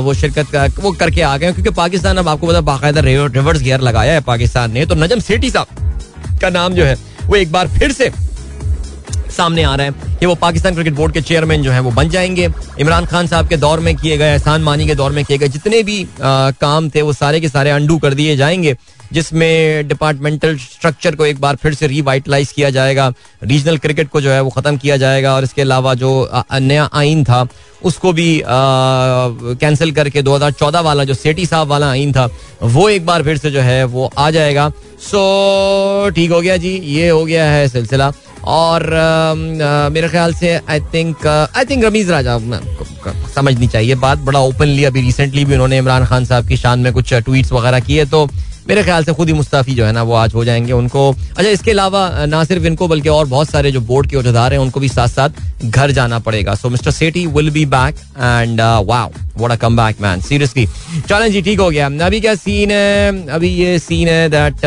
वो शिरकत का वो करके आ गए क्योंकि पाकिस्तान अब आपको पता बाकायदा रिवर्स गियर लगाया है पाकिस्तान ने। तो नजम सेठी साहब का नाम जो है वो एक बार फिर से सामने आ रहा है कि वो पाकिस्तान क्रिकेट बोर्ड के चेयरमैन जो है वो बन जाएँगे। इमरान खान साहब के दौर में किए गए एहसान मानी के दौर में किए गए जितने भी आ, काम थे वो सारे के सारे अंडू कर दिए जाएँगे। जिसमें डिपार्टमेंटल स्ट्रक्चर को एक बार फिर से रिवाइटलाइज किया जाएगा रीजनल क्रिकेट को जो है वो ख़त्म किया जाएगा, और इसके अलावा जो नया आइन था, उसको भी कैंसिल करके 2014 वाला, जो सेठी साहब वाला आइन था, वो एक बार फिर से जो है वो आ जाएगा। सो ठीक हो गया जी, ये हो गया है सिलसिला। और मेरे ख्याल से I think I think Ramiz Raja समझनी चाहिए बात। बड़ा ओपनली अभी रिसेंटली भी उन्होंने इमरान खान साहब की शान में कुछ ट्वीट्स वगैरह किए तो मेरे ख्याल से खुद ही मुस्ताफी जो है ना, वो आज हो जाएँगे उनको। अच्छा इसके अलावा ना सिर्फ़ इनको, बल्कि और बहुत सारे जो बोर्ड के उहदेदार हैं, उनको भी साथ साथ घर जाना पड़ेगा। So mister Sethi will be back and wow what a comeback man seriously चलें जी, ठीक हो गया। अभी क्या सीन है? अभी ये सीन है दैट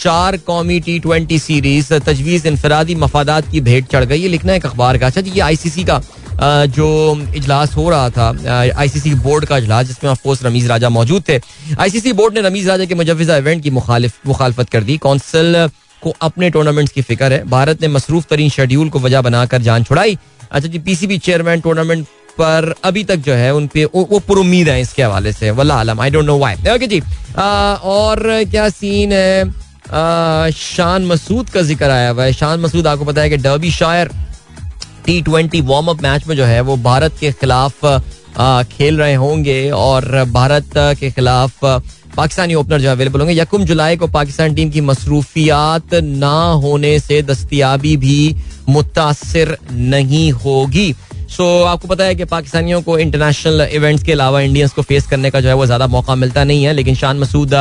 चार कौमी टी ट्वेंटी सीरीज़ तजवीज इनफरादी मफादात की भेंट चढ़ गई। ये लिखना है अखबार का। अच्छा जी, ये आईसीसी का। जो इजलास हो रहा था आईसीसी बोर्ड का इजलास जिसमें ऑफकोर्स रमीज राजा मौजूद थे। आईसीसी बोर्ड ने रमीज राजा के मुजवजा इवेंट की मुखालफत कर दी। कौंसिल को अपने टूर्नामेंट्स की फ़िक्र है। भारत ने मसरूफ तरीन शेड्यूल को वजह बनाकर जान छुड़ाई। अच्छा जी पीसीबी चेयरमैन टूर्नामेंट पर अभी तक जो है उन पे वो पुर उम्मीद है इसके हवाले से। वल्ला आलम I don't know why okay जी और क्या सीन है? आ, शान मसूद का ज़िक्र आया हुआ है। शान मसूद आपको पता है कि Derbyshire T twenty warm up match में जो है वो भारत के खिलाफ खेल रहे होंगे और भारत के खिलाफ पाकिस्तानी ओपनर जो अवेलेबल होंगे। यकुम जुलाई को पाकिस्तान टीम की मसरूफियात ना होने से दस्तियाबी भी मुतासर नहीं होगी। सो so, आपको पता है कि पाकिस्तानियों को इंटरनेशनल इवेंट्स के अलावा इंडियंस को फेस करने का जो है वो ज़्यादा मौका मिलता नहीं है लेकिन Shan Masood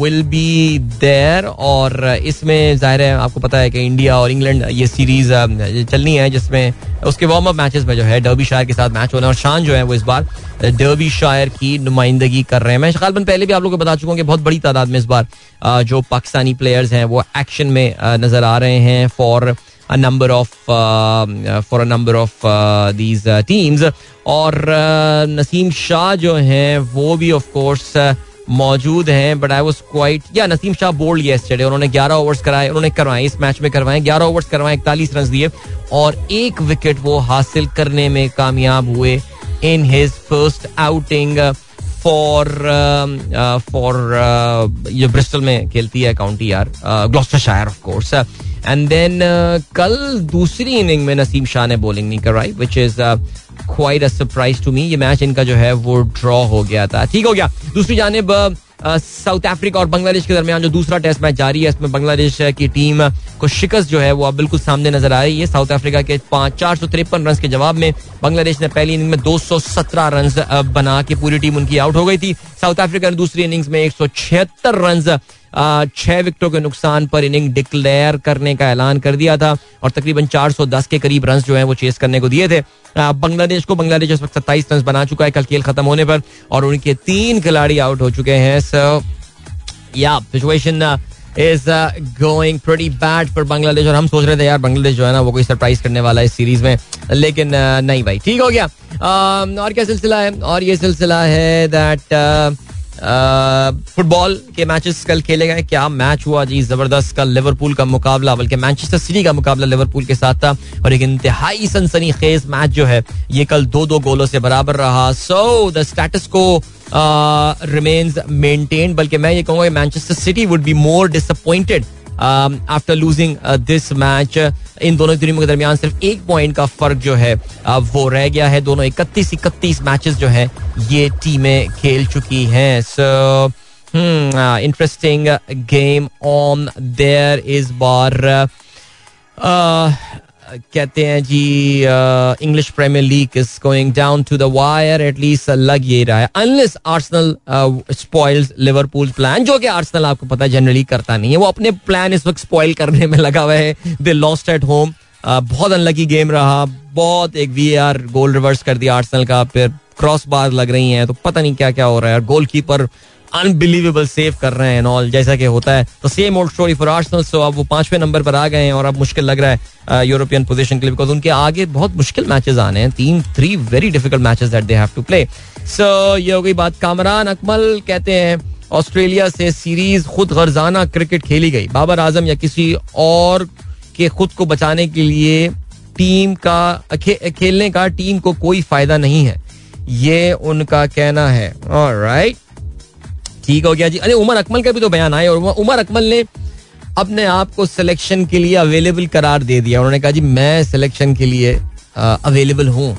will be there और इसमें ज़ाहिर है आपको पता है कि इंडिया और इंग्लैंड ये सीरीज़ uh, चलनी है जिसमें उसके वार्म अप मैचेस में जो है डर्बी शायर के साथ मैच होना और शान जो है वो इस बार डर्बी शायर की नुमाइंदगी कर रहे हैं। मैं गालबन पहले भी आप लोगों को बता चुका हूँ कि बहुत बड़ी तादाद में इस बार uh, जो पाकिस्तानी प्लेयर्स हैं वो एक्शन में uh, नज़र आ रहे हैं for a number of uh, for a number of uh, these uh, teams. और नसीम शाह जो हैं वो भी ऑफ़ कोर्स मौजूद हैं बट आई वाज क्वाइट या नसीम शाह बोल्ड येस्टरडे उन्होंने 11 ओवर्स कराए उन्होंने करवाए इस मैच में करवाए 11 ओवर्स करवाए इकतालीस रन दिए और एक विकेट वो हासिल करने में कामयाब हुए in his first outing for for ये ब्रिस्टल में खेलती है काउंटी यार ग्लॉस्टर शायर ऑफ़ कोर्स एंड देन कल दूसरी इनिंग में नसीम शाह ने बॉलिंग नहीं करवाई which is quite a surprise to me ये मैच इनका जो है, वो ड्रॉ हो गया था। ठीक हो गया। दूसरी जानब साउथ अफ्रीका और बांग्लादेश के दरमियान जो दूसरा टेस्ट मैच जारी है, इसमें बांग्लादेश की टीम को शिकस्त जो है, वो अब बिल्कुल सामने नज़र आ रही है। साउथ अफ्रीका के पाँच, चार सौ तिरपन रन के जवाब में बांग्लादेश ने पहली इनिंग में दो सौ सत्रह रन बना के पूरी टीम उनकी आउट हो गई थी। साउथ अफ्रीका ने दूसरी इनिंग्स में एक सौ छिहत्तर रन छह विकेटों के नुकसान पर इनिंग डिक्लेयर करने का ऐलान कर दिया था और तकरीबन 410 के करीब रन जो है वो चेस करने को दिए थे। बांग्लादेश को बांग्लादेश इस वक्त सत्ताईस रन बना चुका है कल खेल खत्म होने पर और उनके तीन खिलाड़ी आउट हो चुके हैं। So yeah situation is going pretty bad for Bangladesh और हम सोच रहे थे यार बांग्लादेश जो है ना वो कोई सरप्राइज़ करने वाला है इस सीरीज़ में लेकिन uh, नहीं भाई ठीक हो गया। Uh, और क्या सिलसिला है? और ये सिलसिला है दैट फुटबॉल के मैचेस कल खेले गए। क्या मैच हुआ? जी, ज़बरदस्त कल लिवरपूल का मुकाबला, बल्कि मैनचेस्टर सिटी का मुकाबला लिवरपूल के साथ था और एक इंतहाई सनसनी खेज मैच जो है, ये कल दो दो गोलों से बराबर रहा। So the status quo remains maintain बल्कि मैं ये कहूँगा Manchester City would be more disappointed after losing this match इन दोनों टीमों के दरमियान सिर्फ़ एक पॉइंट का फ़र्क जो है uh, वो रह गया है। दोनों इकतीस इकतीस मैचेस जो है ये टीमें खेल चुकी हैं। So interesting game on there इस बार कहते हैं जी English Premier League is going down to the wire at least लग ये रहा है। Unless Arsenal spoils Liverpool plan जो कि आर्सनल आपको पता है जनरली करता नहीं है। वो अपने प्लान इस वक्त स्पॉइल करने में लगा हुआ है। दे लॉस्ट एट होम बहुत अनलकी गेम रहा। बहुत एक वी आर गोल रिवर्स कर दिया आर्सनल का। फिर क्रॉस बार लग रही हैं तो पता नहीं क्या क्या हो रहा है। गोल कीपर अनबिलीवेबल सेव कर रहे हैं ऑल जैसा कि होता है। तो same old story for Arsenal so अब वो पाँचवें नंबर पर आ गए हैं और अब मुश्किल लग रहा है यूरोपियन पोजीशन के लिए बिकॉज़ उनके आगे बहुत मुश्किल मैचेस आने हैं। तीन three very difficult matches that they have to play so ये हो गई बात कामरान अकमल कहते हैं ऑस्ट्रेलिया से सीरीज़ खुद गर्जाना क्रिकेट खेली गई। बाबर आज़म या किसी और के खुद को बचाने के लिए टीम का खे, खेलने का टीम को कोई फ़ायदा नहीं है। ये उनका कहना है। राइट ठीक हो गया जी। अरे उमर अकमल का भी तो बयान आया और उमर अकमल ने अपने आप को सिलेक्शन के लिए अवेलेबल करार दे दिया। उन्होंने कहा जी मैं सिलेक्शन के लिए अवेलेबल हूँ।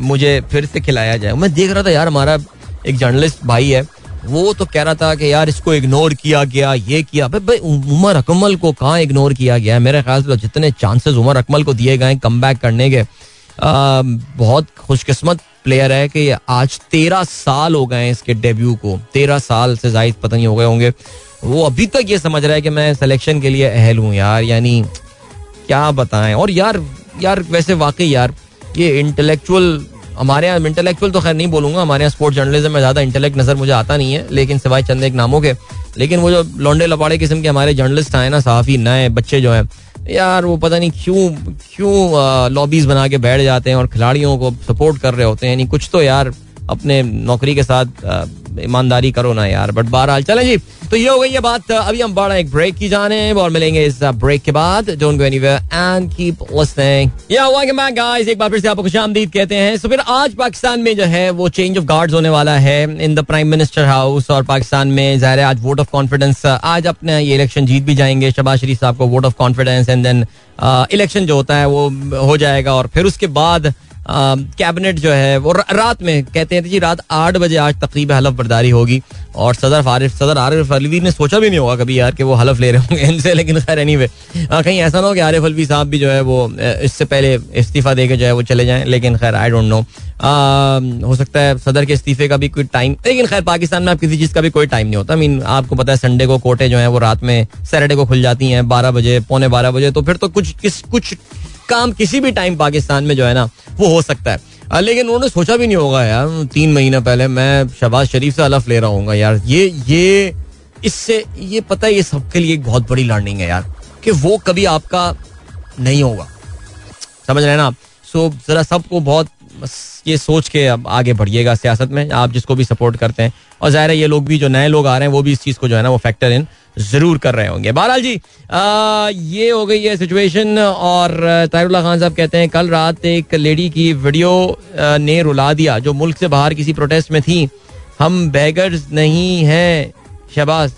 मुझे फिर से खिलाया जाए। मैं देख रहा था यार हमारा एक जर्नलिस्ट भाई है। वो तो कह रहा था कि यार इसको इग्नोर किया गया ये किया। भाई उमर अकमल को कहाँ इग्नोर किया गया मेरे ख्याल से जितने चांसेस उमर अकमल को दिए गए कम करने के आ, बहुत खुशकिस्मत प्लेयर है कि आज तेरह साल हो गए हैं इसके डेब्यू को। तेरह साल से जायद पता नहीं हो गए होंगे। वो अभी तक ये समझ रहा है कि मैं सिलेक्शन के लिए अहल हूँ यार, यानी क्या बताएँ? और यार यार, वैसे वाकई यार, ये इंटेलेक्चुअल हमारे यहाँ इंटेलेक्चुअल तो खैर नहीं बोलूँगा, हमारे यहाँ स्पोर्ट्स जर्नलिज्म में ज़्यादा इंटेलेक्ट नज़र मुझे आता नहीं है, लेकिन सिवाय चंद एक नामों के। लेकिन वो जो लौंडे लपाड़े किस्म के हमारे जर्नलिस्ट आए ना, साफी नए बच्चे जो हैं यार, वो पता नहीं क्यों क्यों लॉबीज बना के बैठ जाते हैं और खिलाड़ियों को सपोर्ट कर रहे होते हैं? यानी कुछ तो यार अपने नौकरी के साथ ईमानदारी करो ना यार बट बहरहाल, चले जी। तो ये हो गई ये बात, अभी हम बड़ा एक ब्रेक की जाने और मिलेंगे इस ब्रेक के बाद। Don't go anywhere and keep listening yeah welcome back guys एक बार फिर से आपको खुशामदीद कहते हैं। सो फिर आज पाकिस्तान में जो है, वो चेंज ऑफ़ गार्ड्स होने वाला है in the prime minister house और पाकिस्तान में ज़ाहिर है आज वोट ऑफ़ कॉन्फिडेंस आज अपने ये इलेक्शन जीत भी जाएँगे। शबाज शरीफ साहब को vote of confidence and then election जो होता है, वो हो जाएगा, और फिर उसके बाद कैबिनेट जो है, वो रात में कहते हैं जी, रात आठ बजे आज तकरीब हलफ बर्दारी होगी। और सदर फारिफ, सदर आरिफ अलवी ने सोचा भी नहीं होगा कभी यार कि वो हलफ ले रहे होंगे इनसे, लेकिन खैर एनी वे कहीं ऐसा ना हो कि आरिफ अलवी साहब भी जो है वो इससे पहले इस्तीफा दे के जो है वो चले जाएँ, लेकिन खैर आई डोंट नो हो सकता है सदर के इस्तीफे का भी कोई टाइम लेकिन खैर, पाकिस्तान में आप किसी चीज़ का भी कोई टाइम नहीं होता। मीन आपको पता है संडे को कोर्टें जो है वो रात में सैटरडे को खुल जाती हैं, बारह बजे, पौने बारह बजे तो फिर तो कुछ, किस, कुछ काम किसी भी टाइम पाकिस्तान में जो है ना, वो हो सकता है। लेकिन उन्होंने सोचा भी नहीं होगा यार, तीन महीने पहले मैं शहबाज शरीफ से अलफ ले रहा हूँ यार। ये ये, इससे, ये पता है, ये सबके लिए एक बहुत बड़ी लर्निंग है यार, कि वो कभी आपका नहीं होगा। समझ रहे ना आप? सो जरा सबको बहुत ये सोच के अब आगे बढ़िएगा सियासत में, आप जिसको भी सपोर्ट करते हैं। और ज़ाहिर है, ये लोग भी जो नए लोग आ रहे हैं, वो भी इस चीज़ को जो है ना, वो फैक्टर इन ज़रूर कर रहे होंगे। बहरहाल जी आ, ये हो गई है सिचुएशन और तायरुल्ला खान साहब कहते हैं कल रात एक लेडी की वीडियो ने रुला दिया जो मुल्क से बाहर किसी प्रोटेस्ट में थी। हम बैगर्स नहीं हैं शहबाज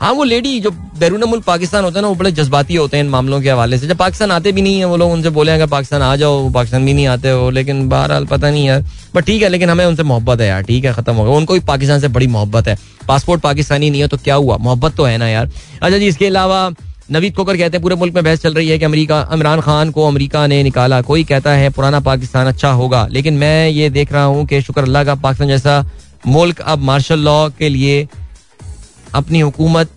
हाँ वो लेडी जो बैरून मुल्क पाकिस्तान होता है ना, वो बड़े जज्बाती होते हैं इन मामलों के हवाले से। जब पाकिस्तान आते भी नहीं है, वो लोग उनसे बोले, अगर पाकिस्तान आ जाओ पाकिस्तान भी नहीं आते हो। लेकिन बहरहाल पता नहीं यार। बट ठीक है, लेकिन हमें उनसे मोहब्बत है यार। ठीक है, खत्म हो गया। उनको भी पाकिस्तान से बड़ी मोहब्बत है। पासपोर्ट पाकिस्तानी नहीं है तो क्या हुआ? मोहब्बत तो है ना यार। अच्छा जी, इसके अलावा नवीद कोकर कहते हैं, पूरे मुल्क में बहस चल रही है कि अमेरिका, इमरान खान को अमेरिका ने निकाला। कोई कहता है पुराना पाकिस्तान अच्छा होगा, लेकिन मैं ये देख रहा हूँ कि शुक्र अल्लाह का पाकिस्तान जैसा मुल्क अब मार्शल लॉ के लिए अपनी हुकूमत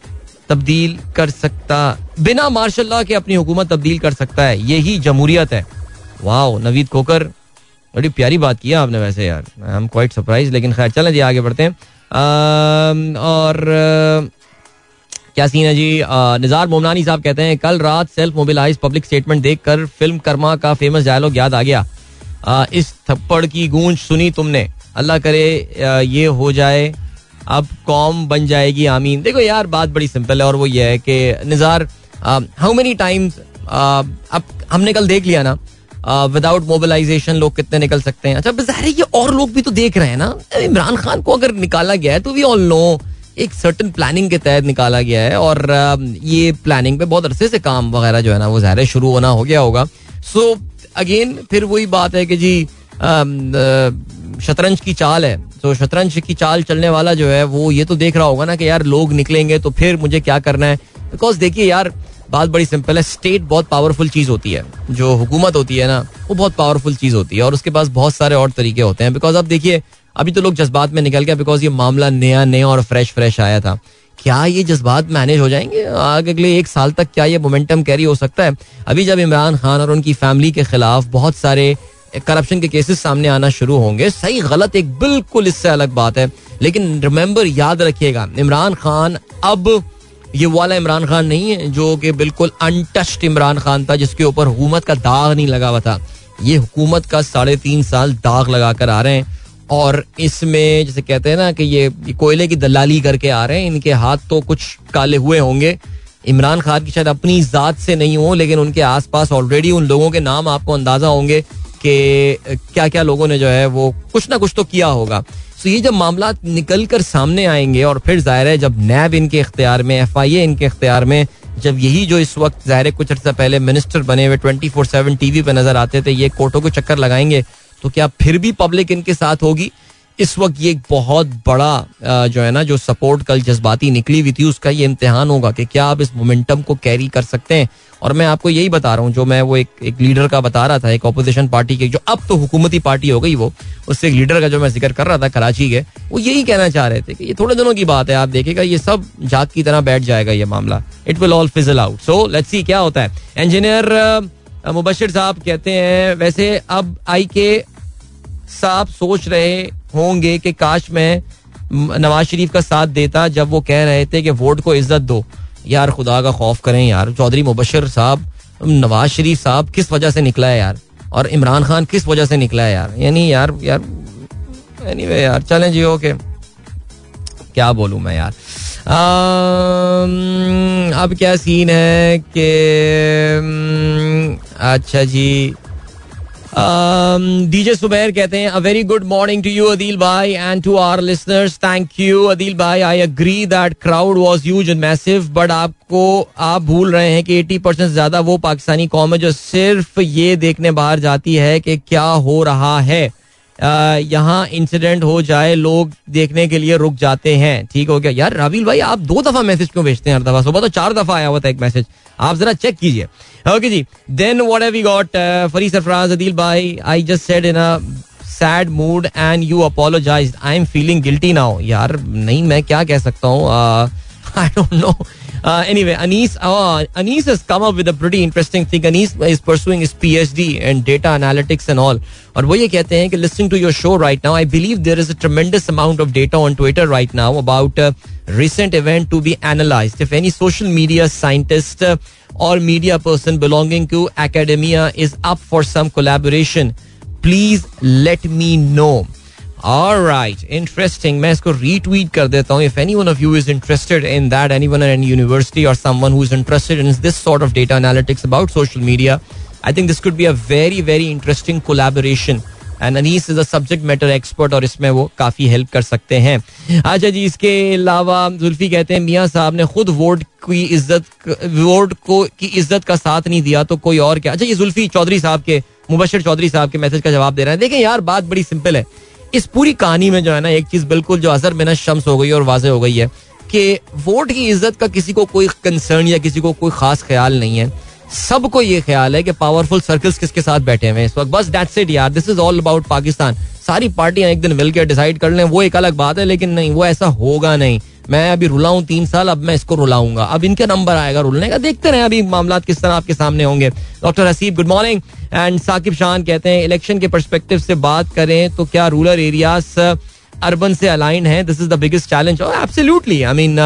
तब्दील कर सकता बिना मार्शल लॉ के अपनी हुकूमत तब्दील कर सकता है। यही जमहूरियत है। वाह नवीद कोकर बड़ी प्यारी बात किया आपने वैसे यार। आई एम क्वाइट सरप्राइज़ लेकिन खैर चलें जी आगे बढ़ते हैं। और क्या सीन है जी? निजार मोमनानी साहब कहते हैं कल रात सेल्फ मोबिलाइज पब्लिक स्टेटमेंट देखकर फ़िल्म कर्मा का फ़ेमस डायलॉग याद आ गया। आ, इस थप्पड़ की गूंज सुनी तुमने। अल्लाह करे ये हो जाए अब कॉम बन जाएगी, आमीन। देखो यार, बात बड़ी सिंपल है और वो ये है कि निज़ार हाउ मेनी टाइम्स अब हमने कल देख लिया ना विदाउट मोबिलाइजेशन लोग कितने निकल सकते हैं। अच्छा ज़ाहिर ये और लोग भी तो देख रहे हैं ना। इमरान खान को अगर निकाला गया है तो वी ऑल नो एक सर्टन प्लानिंग के तहत निकाला गया है और ये प्लानिंग पे बहुत अरसे से काम वगैरह जो है ना, वो ज़ाहिर शुरू होना हो गया होगा। सो अगेन फिर वही बात है कि जी शतरंज की चाल है। तो शतरंज की चाल चलने वाला जो है, वो ये तो देख रहा होगा ना कि यार लोग निकलेंगे तो फिर मुझे क्या करना है? बिकॉज़ देखिए यार, बात बड़ी सिंपल है स्टेट बहुत पावरफुल चीज़ होती है। जो हुकूमत होती है ना, वो बहुत पावरफुल चीज़ होती है और उसके पास बहुत सारे और तरीके होते हैं। बिकॉज़ अब देखिए, अभी तो लोग जज्बात में निकल गया बिकॉज़ ये मामला नया नया और फ्रेश फ्रेश आया था। क्या ये जज्बात मैनेज हो जाएँगे? आगे अगले एक साल तक क्या ये मोमेंटम कैरी हो सकता है? अभी जब इमरान खान और उनकी फैमिली के खिलाफ बहुत सारे करप्शन के केसेस सामने आना शुरू होंगे। सही, गलत एक बिल्कुल इससे अलग बात है। लेकिन रिमेंबर याद रखिएगा, इमरान खान अब, ये वाला इमरान खान नहीं है, जो कि बिल्कुल अनटच्ड इमरान खान था, जिसके ऊपर हुकूमत का दाग नहीं लगा हुआ था। ये हुकूमत का साढ़े तीन साल दाग लगा कर आ रहे हैं। और इसमें, जैसे कहते हैं ना कि ये कोयले की दलाली करके आ रहे हैं। इनके हाथ तो कुछ काले हुए होंगे। इमरान खान की शायद अपनी जात से नहीं हो, लेकिन उनके आसपास ऑलरेडी उन लोगों के नाम आपको अंदाज़ा होंगे। कि क्या क्या लोगों ने जो है वो कुछ ना कुछ तो किया होगा। तो ये जब मामला निकल कर सामने आएँगे और फिर ज़ाहिर है जब नैब इनके इख्तियार में एफ़ आई ए इनके इख्तियार में, जब यही जो इस वक्त ज़ाहिर है कुछ अर्सा पहले मिनिस्टर बने हुए twenty four seven T V पर नज़र आते थे, ये कोर्टों को चक्कर लगाएँगे तो क्या फिर भी पब्लिक इनके साथ होगी? इस वक्त ये एक बहुत बड़ा जो है ना, जो सपोर्ट कल जज्बाती निकली हुई थी, उसका ये इम्तिहान होगा कि क्या आप इस मोमेंटम को कैरी कर सकते हैं। और मैं आपको यही बता रहा हूँ, जो मैं वो एक एक लीडर का बता रहा था, एक अपोजिशन पार्टी के, जो अब तो हुकूमती पार्टी हो गई वो, उससे एक लीडर का जो मैं ज़िक्र कर रहा था, कराची के, वो यही कहना चाह रहे थे कि ये थोड़े दिनों की बात है, आप देखेगा ये सब जाग की तरह बैठ जाएगा ये मामला। It will all fizzle out so let's see क्या होता है। इंजीनियर मुबशिर साहब कहते हैं, वैसे अब आई के साहब सोच रहे होंगे कि काश मैं नवाज़ शरीफ का साथ देता जब वो कह रहे थे कि वोट को इज़्ज़त दो। यार खुदा का खौफ करें यार। चौधरी मुबशर साहब नवाज़ शरीफ साहब किस वजह से निकला है यार? और इमरान खान किस वजह से निकला है यार? यानी यार यार एनी anyway, यार चलें जी ओके क्या बोलूँ मैं यार? अब क्या सीन है कि अच्छा जी। डीजे सुबैर कहते हैं a very good morning to you Adeel भाई and to our listeners thank you Adeel भाई I agree that crowd was huge and massive but आपको, आप भूल रहे हैं कि 80 परसेंट ज़्यादा वो पाकिस्तानी कौम है जो सिर्फ़ ये देखने बाहर जाती है कि क्या हो रहा है. यहाँ इंसिडेंट हो जाए, लोग देखने के लिए रुक जाते हैं। ठीक हो गया। यार, रावील भाई, आप दो दफ़ा मैसेज क्यों भेजते हैं हर दफ़ा? सुबह तो चार दफ़ा आया हुआ था एक मैसेज आप जरा चेक कीजिए। ओके जी। देन व्हाट हैव गॉट फरी सरफराज, अदील भाई I just said in sad mood and you apologize I am feeling guilty now यार, नहीं, मैं क्या कह सकता हूँ? I don't know anyway, Anis, uh, Anis has come up with a pretty interesting thing. Anis is pursuing his PhD in data analytics and all. और वो ये कहते हैं कि listening to your show right now, I believe there is a tremendous amount of data on Twitter right now about a recent event to be analyzed. If any social media scientist uh, or media person belonging to academia is up for some collaboration, please let me know. Alright, interesting. मैं इसको retweet कर देता हूँ. If anyone of you is interested in that, anyone at any university or someone who is interested in this sort of data analytics about social media, I think this could be a very very interesting collaboration. And Anees is a subject matter और इसमें वो काफ़ी help कर सकते हैं अच्छा जी इसके अलावा जुल्फी कहते हैं मियाँ साहब ने खुद वोट की इज़्ज़त वोट को की इज़्ज़त का साथ नहीं दिया तो कोई और क्या अच्छा ये जुल्फी चौधरी साहब के मुबशर चौधरी साहब के मैसेज का जवाब दे रहे हैं देखें यार बात बड़ी सिंपल है इस पूरी कहानी में जो है ना, एक चीज़ बिल्कुल जो असर में शम्स हो गई और वाजे हो गई है कि वोट की इज़्ज़त का किसी को कोई कंसर्न या किसी को कोई खास ख्याल नहीं है। सबको ये ख्याल है कि पावरफुल सर्कल्स किसके साथ बैठे हुए हैं इस वक्त। बस डेट इट यार। This is all about Pakistan. सारी पार्टियाँ एक दिन मिलकर डिसाइड कर लें, वो एक अलग बात है, लेकिन नहीं, वो ऐसा होगा नहीं। मैं अभी रुलाऊं तीन साल, अब मैं इसको रुलाऊँगा। अब इनका नंबर आएगा रुलने का। देखते रहे अभी मामला किस तरह आपके सामने होंगे। Doctor Haseeb good morning and Saqib Shan कहते हैं इलेक्शन के परस्पेक्टिव से बात करें तो क्या रूरल एरियाज़ अर्बन से अलाइन है? This is the biggest challenge और एब्सोल्युटली आई मीन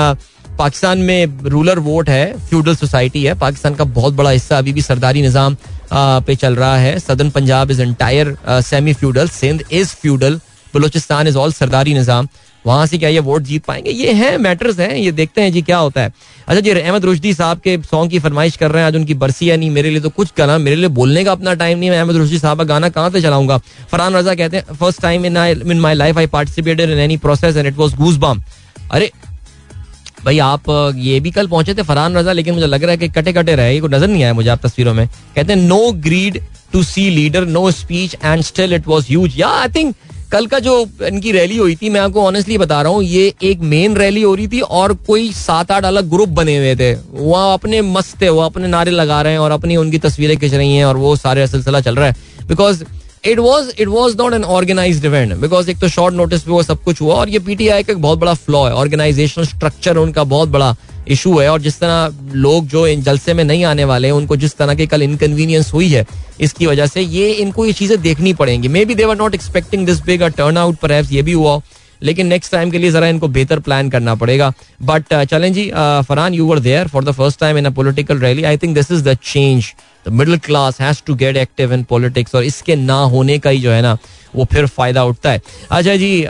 पाकिस्तान में रूलर वोट है फ्यूडल सोसाइटी है। पाकिस्तान का बहुत बड़ा हिस्सा अभी भी सरदारी निज़ाम पे चल रहा है। Southern Punjab is entire semi feudal Sindh is feudal Balochistan is all सरदारी निज़ाम। वहाँ से क्या ये वोट जीत पाएँगे? ये हैं मैटर्स हैं, ये देखते हैं जी क्या होता है। अच्छा जी अहमद रुश्दी साहब के सॉन्ग की फरमाइश कर रहे हैं, आज उनकी बरसी है नहीं, मेरे लिए तो कुछ करना, मेरे लिए बोलने का अपना टाइम नहीं मैं अहमद रुश्दी साहब का गाना कहाँ से चलाऊँगा? फरहान रजा कहते हैं first time in in my life I participated in any process and it was goose bump अरे, भाई आप, ये भी कल पहुँचे थे फरहान रजा, लेकिन मुझे लग रहा है कि कटे कटे रहे को नज़र नहीं आया मुझे आप तस्वीरों में। कहते हैं no greed to see leader no speech and still it was huge yeah I think कल का जो इनकी रैली हुई थी, मैं आपको ऑनेस्टली बता रहा हूँ, ये एक मेन रैली हो रही थी और कोई सात आठ अलग ग्रुप बने हुए थे। वो अपने मस्त थे, वो अपने नारे लगा रहे हैं और अपनी उनकी तस्वीरें खिंच रही हैं और वो सारे सिलसिला चल रहा है। Because it was it was not an organize event because एक तो शॉर्ट नोटिस पे वो सब कुछ हुआ और ये पीटीआई का एक बहुत बड़ा फ्लॉ है। ऑर्गेनाइजेशनल स्ट्रक्चर उनका बहुत बड़ा इशू है और जिस तरह लोग जो इन जलसे में नहीं आने वाले हैं, उनको जिस तरह की कल इनकन्वीनियंस हुई है, इसकी वजह से ये इनको ये चीज़ें देखनी पड़ेंगी। Maybe they were not expecting this big a turnout पर ये भी हुआ। लेकिन नेक्स्ट टाइम के लिए जरा इनको बेहतर प्लान करना पड़ेगा। बट चलें जी Farhan you were there for the first time in a political rally I think this is the change the middle class has to get active in politics और इसके ना होने का ही जो है ना, वो फिर फ़ायदा उठता है। अच्छा जी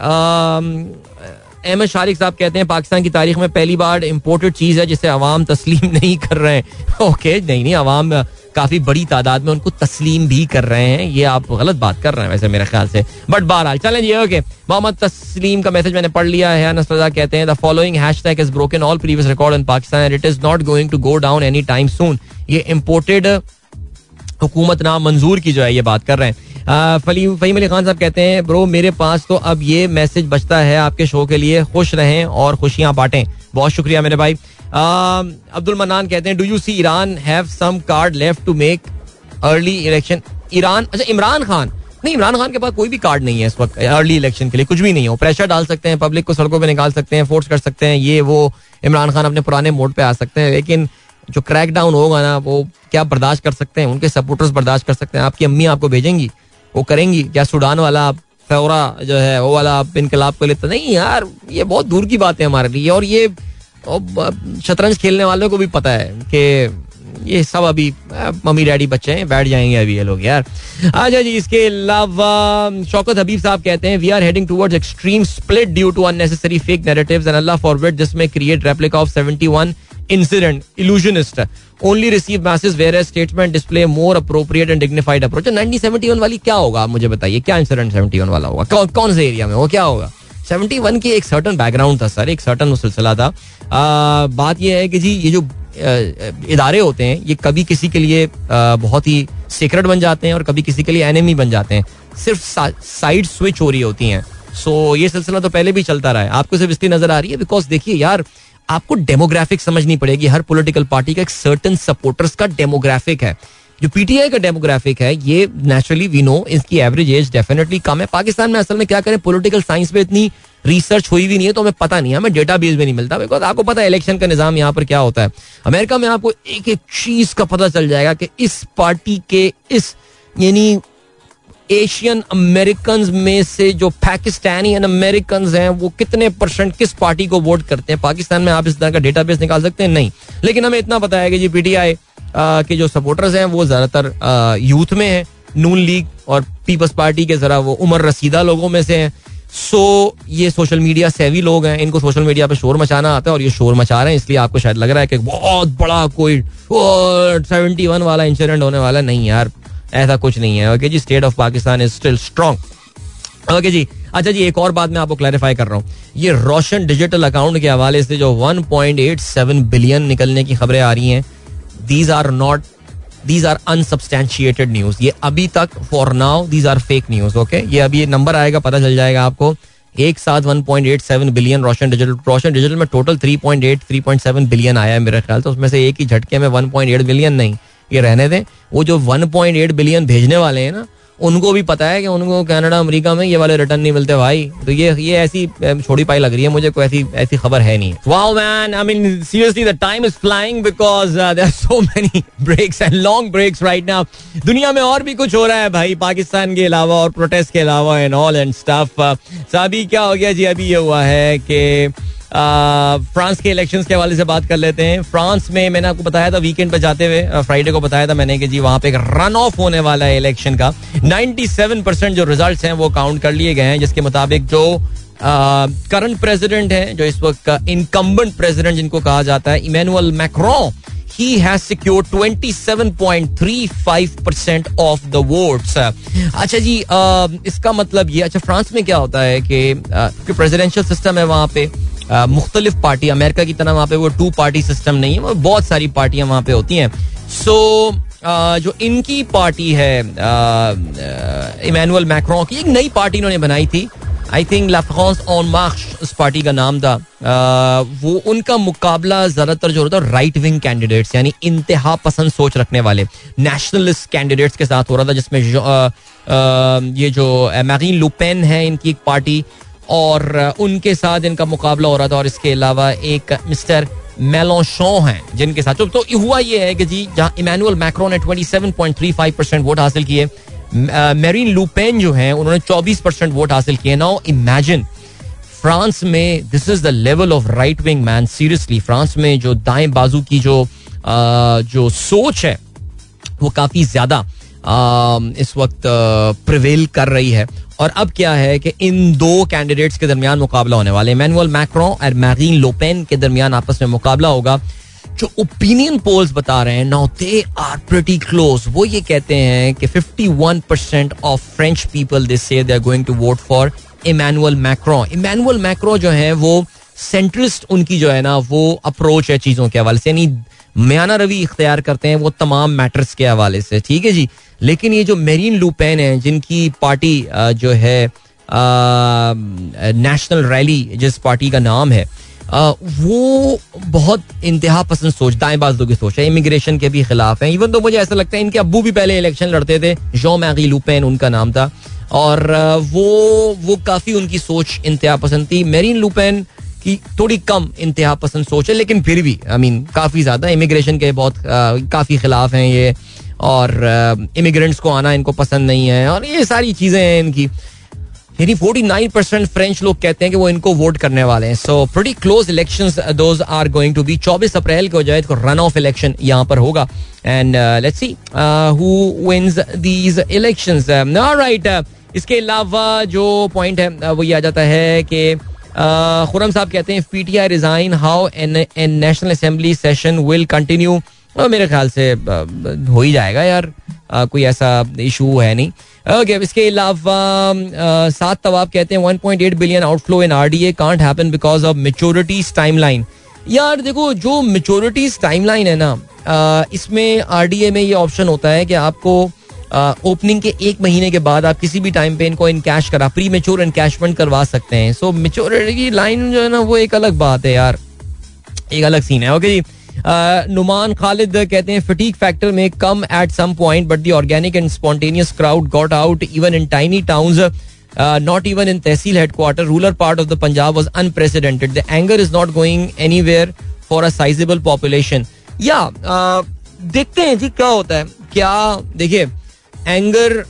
अहमद शारिक साहब कहते हैं, पाकिस्तान की तारीख में पहली बार इम्पोर्टेड चीज़ है, जिसे अवाम तस्लीम नहीं कर रहे हैं। ओके नहीं नहीं अवाम काफ़ी बड़ी तादाद में उनको तस्लीम भी कर रहे हैं। ये आप गलत बात कर रहे हैं वैसे मेरे ख्याल से। बट बहरहाल, चलें जी ओके मोहम्मद तस्लीम का मैसेज मैंने पढ़ लिया है। नसरदा कहते हैं the following hashtag is broken all previous record in Pakistan and it is not going to go down any time soon ये इम्पोर्टेड हुकूमत नाम मंजूर की जो है, ये बात कर रहे हैं। फहीम अली खान साहब कहते हैं, ब्रो, मेरे पास तो अब ये मैसेज बचता है आपके शो के लिए। खुश रहें और खुशियाँ बांटें। बहुत शुक्रिया मेरे भाई। अब्दुल मनान कहते हैं do you see Iran have some card left to make early election Iran अच्छा इमरान खान। नहीं, इमरान खान के पास कोई भी कार्ड नहीं है इस वक्त अर्ली इलेक्शन के लिए। कुछ भी नहीं है। प्रेशर डाल सकते हैं पब्लिक को सड़कों पे निकाल सकते हैं फोर्स कर सकते हैं। ये, वो इमरान खान अपने पुराने मोड पे आ सकते हैं। लेकिन जो क्रैक डाउन होगा ना, वो क्या बर्दाश्त कर सकते हैं? उनके सपोर्टर्स बर्दाश्त कर सकते हैं। आपकी अम्मी आपको भेजेंगी? वो करेंगी। क्या सूडान वाला सौरा जो है, वो वाला आप इनकलाब को लेते नहीं यार, ये बहुत दूर की बात है हमारे लिए। और ये शतरंज खेलने वालों को भी पता है कि ये सब अभी मम्मी डैडी बच्चे हैं, बैठ जाएँगे अभी ये लोग यार। अच्छा जी, इसके अलावा, शौकत हबीब साहब कहते हैं we are heading towards extreme split due to unnecessary fake narratives and Allah forward this में create replica of 71 incident illusionist only receive message where statement display more appropriate and dignified approach 1971 वाली क्या होगा मुझे बताइए क्या incident 71 वाला होगा कौन कौन से एरिया में वो क्या होगा 71 की एक सर्टन बैकग्राउंड था सर एक सर्टन सिलसिला था आ, बात यह है कि जी ये जो इदारे होते हैं ये कभी किसी के लिए बहुत ही सीक्रेट बन जाते हैं और कभी किसी के लिए एनिमी बन जाते हैं सिर्फ़ साइड स्विच हो रही होती हैं सो ये सिलसिला तो पहले भी चलता रहा है आपको सिर्फ़ इसलिए नज़र आ रही है बिकॉज़ देखिए यार आपको डेमोग्राफिक समझनी पड़ेगी। हर पॉलिटिकल पार्टी का एक सर्टन सपोर्टर्स का डेमोग्राफिक है। जो पीटीआई का डेमोग्राफिक है, ये नेचुरली वी नो इसकी एवरेज एज डेफिनेटली कम है। पाकिस्तान में असल में क्या करें पॉलिटिकल साइंस में इतनी रिसर्च हुई भी नहीं है तो हमें पता नहीं है। हमें डेटा बेस भी नहीं मिलता बिकॉज़ आपको पता है इलेक्शन का निज़ाम यहाँ पर क्या होता है। अमेरिका में आपको एक एक चीज़ का पता चल जाएगा कि इस पार्टी के इस, यानी एशियन अमेरिकन में से जो पाकिस्तानी अमेरिकन हैं वो कितने परसेंट किस पार्टी को वोट करते हैं? पाकिस्तान में आप इस तरह का डेटाबेस निकाल सकते हैं? नहीं। लेकिन हमें इतना पता है कि जी पीटीआई के जो सपोर्टर्स हैं वो ज़्यादातर यूथ में है। नून लीग और पीपल्स पार्टी के जरा वो उम्र रसीदा लोगों में से हैं। सो so, ये सोशल मीडिया सेवी लोग हैं। इनको सोशल मीडिया पे शोर मचाना आता है और ये शोर मचा रहे हैं। इसलिए आपको शायद लग रहा है कि बहुत बड़ा कोई सेवेंटी वन वाला इंसिडेंट होने वाला नहीं यार। ऐसा कुछ नहीं है okay ji? State of Pakistan is still strong okay जी अच्छा जी, एक और बात मैं आपको क्लैरिफाई कर रहा हूँ। ये रोशन डिजिटल अकाउंट के हवाले से जो 1.87 बिलियन निकलने की खबरें आ रही हैं these are not these are unsubstantiated news ये अभी तक for now these are fake news okay ये अभी ये नंबर आएगा, पता चल जाएगा आपको। एक साथ 1.87 billion Roshan digital Roshan digital में टोटल 3.8 3.7 बिलियन आया है मेरे ख्याल से, उसमें से एक ही झटके में 1.8 बिलियन नहीं। ये रहने दें। वो जो 1.8 बिलियन भेजने वाले हैं ना, उनको भी पता है कि उनको कनाडा, अमेरिका में ये वाले रिटर्न नहीं मिलते भाई। तो ये ये ऐसी छोटी पाई लग रही है मुझे, कोई ऐसी ऐसी खबर है नहीं। Wow man I mean seriously the time is flying because there are so many breaks and long breaks right now दुनिया में और भी कुछ हो रहा है भाई, पाकिस्तान के अलावा और प्रोटेस्ट के अलावा एंड ऑल एंड स्टफ़ अभी क्या हो गया जी? अभी ये हुआ है कि फ्रांस के इलेक्शंस के हवाले से बात कर लेते हैं फ्रांस में मैंने आपको बताया था वीकेंड पे जाते हुए फ्राइडे को बताया था मैंने कि जी वहाँ पे एक रन ऑफ़ होने वाला है इलेक्शन का 97 परसेंट जो रिजल्ट्स हैं वो काउंट कर लिए गए हैं, जिसके मुताबिक जो करंट प्रेसिडेंट है, जो इस वक्त इनकम्बेंट प्रेसिडेंट जिनको कहा जाता है Emmanuel Macron he has secured 27.35% of the votes. अच्छा जी इसका मतलब ये अच्छा फ्रांस में क्या होता है कि प्रेसिडेंशियल सिस्टम है वहाँ पे मुख्तलिफ़ पार्टी अमेरिका की तरह वहाँ पे वो टू पार्टी सिस्टम नहीं है बहुत सारी पार्टियाँ वहाँ पे होती हैं। सो so, जो इनकी पार्टी है इमानुअल मैक्रो की एक नई पार्टी इन्होंने बनाई थी। आई थिंक लाफ्रांस ऑन मार्क्स उस पार्टी का नाम था। वो उनका मुकाबला ज़्यादातर जो होता है राइट विंग कैंडिडेट्स यानी इंतहा पसंद सोच रखने वाले नेशनलिस्ट कैंडिडेट्स के साथ हो रहा था जिसमें ये जो मैगीन लुपेन है इनकी एक पार्टी और उनके साथ इनका मुकाबला हो रहा था और इसके अलावा एक मिस्टर मेलोशो हैं, जिनके साथ तो हुआ ये है कि जी, जहाँ इमानुअल मैक्रो ने 27.35 परसेंट वोट हासिल किए मेरीन लुपेन जो है, उन्होंने 24 परसेंट वोट हासिल किए। नाउ इमेजिन फ्रांस में this is the level of right wing man seriously France में जो दाएँ बाजू की जो जो सोच है, वो काफ़ी ज़्यादा इस वक्त प्रिवेल कर रही है। और अब क्या है कि इन दो कैंडिडेट्स के दरमियान मुकाबला होने वाले मैनुअल मैक्रो और मैरीन लोपेन के दरमियान आपस में मुकाबला होगा। जो ओपिनियन पोल्स बता रहे हैं now they are pretty close वो ये कहते हैं कि 51 percent of French people they say they are going to vote for Emmanuel Macron Emmanuel Macron जो है, वो सेंट्रिस्ट उनकी जो है ना, वो अप्रोच है चीज़ों के हवाले से। यानी म्याना रवि इख्तियार करते हैं, वो तमाम मैटर्स के हवाले से, ठीक है जी? लेकिन ये जो मेरीन लूपेन है, जिनकी पार्टी जो है नेशनल रैली जिस पार्टी का नाम है वो बहुत इंतहा पसंद सोच, दाएँ बाजू की सोच है इमिग्रेशन के भी खिलाफ है। इवन तो मुझे ऐसा लगता है, इनके अबू भी पहले इलेक्शन लड़ते थे जो मैगी लूपेन उनका नाम था, और वो वो काफ़ी उनकी सोच इंतहा पसंद थी। मेरीन लूपेन की थोड़ी कम इंतहा पसंद सोच है लेकिन फिर भी आई मीन काफ़ी ज़्यादा इमिग्रेशन के बहुत काफ़ी खिलाफ हैं ये और इमिग्रेंट्स को आना इनको पसंद नहीं है और ये सारी चीज़ें हैं इनकी। यानी 49 परसेंट फ्रेंच लोग कहते हैं कि वो इनको वोट करने वाले हैं। So pretty close election those are going to be 24 April को जो है रन ऑफ़ इलेक्शन यहाँ पर होगा। And let's see who wins these elections right इसके अलावा जो पॉइंट है uh, वो ये आ जाता है कि खुरम साहब कहते हैं P T I resign how N N national assembly session will continue मेरे ख्याल से हो ही जाएगा यार कोई ऐसा इशू है नहीं। ओके इसके अलावा सात तवाब कहते हैं 1.8 billion outflow in RDA can't happen because of maturities timeline यार, देखो, जो मेच्योरिटीज टाइमलाइन है ना इसमें आरडीए में ये ऑप्शन होता है कि आपको ओपनिंग के एक महीने के बाद आप किसी भी टाइम पे इनको इन कैश करा प्री मेच्योर इनकैशमेंट करवा सकते हैं। सो मेच्योरिटी लाइन जो है ना, वो एक अलग बात है यार। एक अलग सीन है ओके जी? नुमान खालिद कहते हैं फटीक फैक्टर में कम at some point but the organic and spontaneous crowd got out even in tiny towns not even in tehsil headquarter rural part of the Punjab was unprecedented the anger is not going anywhere for a sizeable population yeah देखते हैं जी क्या होता है। क्या, देखिए anger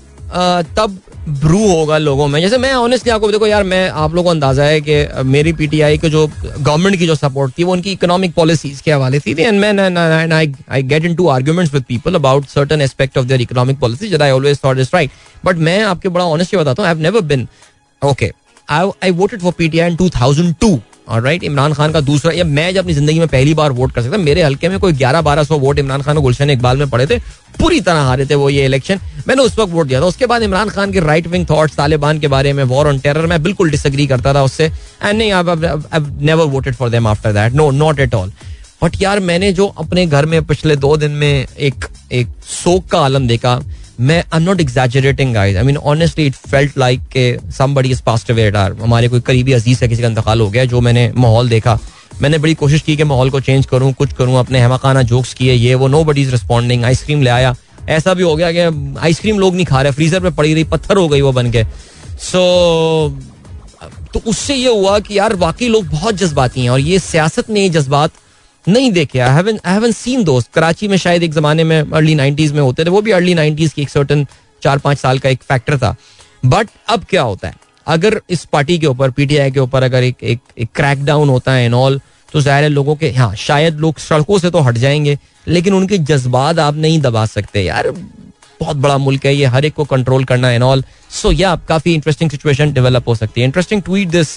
तब Bru होगा लोगों में। जैसे मैं ऑनेस्टली आपको देखो यार, मैं आप लोगों को अंदाज़ा है कि मेरी पीटीआई के जो गवर्नमेंट की जो सपोर्ट थी, वो उनकी इकोनॉमिक पॉलिसीज़ के हवाले थी। एंड मैं I I get into arguments with people about certain aspect of their economic policy I always thought is right but मैं आपके बड़ा ऑनेस्टली बताता हूँ I have never been okay I voted for PTI in 2002 right Imran Khan का दूसरा, या मैं जब अपनी ज़िंदगी में पहली बार वोट कर सकता, मेरे हल्के में कोई ग्यारह बारह सौ वोट इमरान खान और गुलशन इकबाल में पड़े थे, पूरी तरह हारे थे वो ये इलेक्शन मैंने उस वक्त वोट दिया था। उसके बाद इमरान खान के राइट विंग थॉट्स तालिबान के बारे में वॉर ऑन टेरर मैं बिल्कुल डिसग्री करता था उससे। एंड नहीं never voted for them after that no not at all but यार, मैंने जो अपने घर में पिछले दो दिन में एक एक शोक का आलम देखा मैं I not exaggerating guys I mean honestly it felt like के समबडी इज़ पास्ट अवे हमारे कोई करीबी अज़ीज़ है, किसी का इंतकाल हो गया जो मैंने माहौल देखा। मैंने बड़ी कोशिश की कि माहौल को चेंज करूँ, कुछ करूँ, अपने हमाकाना जोक्स किए, ये, वो nobody is responding ice cream ले आया। ऐसा भी हो गया कि आइसक्रीम लोग नहीं खा रहे फ्रीजर पे पड़ी रही, पत्थर हो गई वो बन के। सो तो उससे ये हुआ कि यार, वाकई लोग बहुत जज्बाती हैं, और ये सियासत में ये जज्बात नहीं देखे। आई हैवन सीन दोस्त। कराची में शायद एक जमाने में अर्ली नाइनटीज में होते थे। वो भी अर्ली नाइनटीज की एक सर्टन चार पाँच साल का एक फैक्टर था। बट अब क्या होता है? अगर इस पार्टी के ऊपर पीटीआई के ऊपर अगर एक एक, एक क्रैकडाउन होता है एंड ऑल तो ज़ाहिर है लोगों के हाँ शायद लोग सड़कों से तो हट जाएँगे लेकिन उनके जज्बात आप नहीं दबा सकते। यार बहुत बड़ा मुल्क है ये हर एक को कंट्रोल करना एंड ऑल सो या काफ़ी इंटरेस्टिंग सिचुएशन डेवलप हो सकती है। Interesting tweet this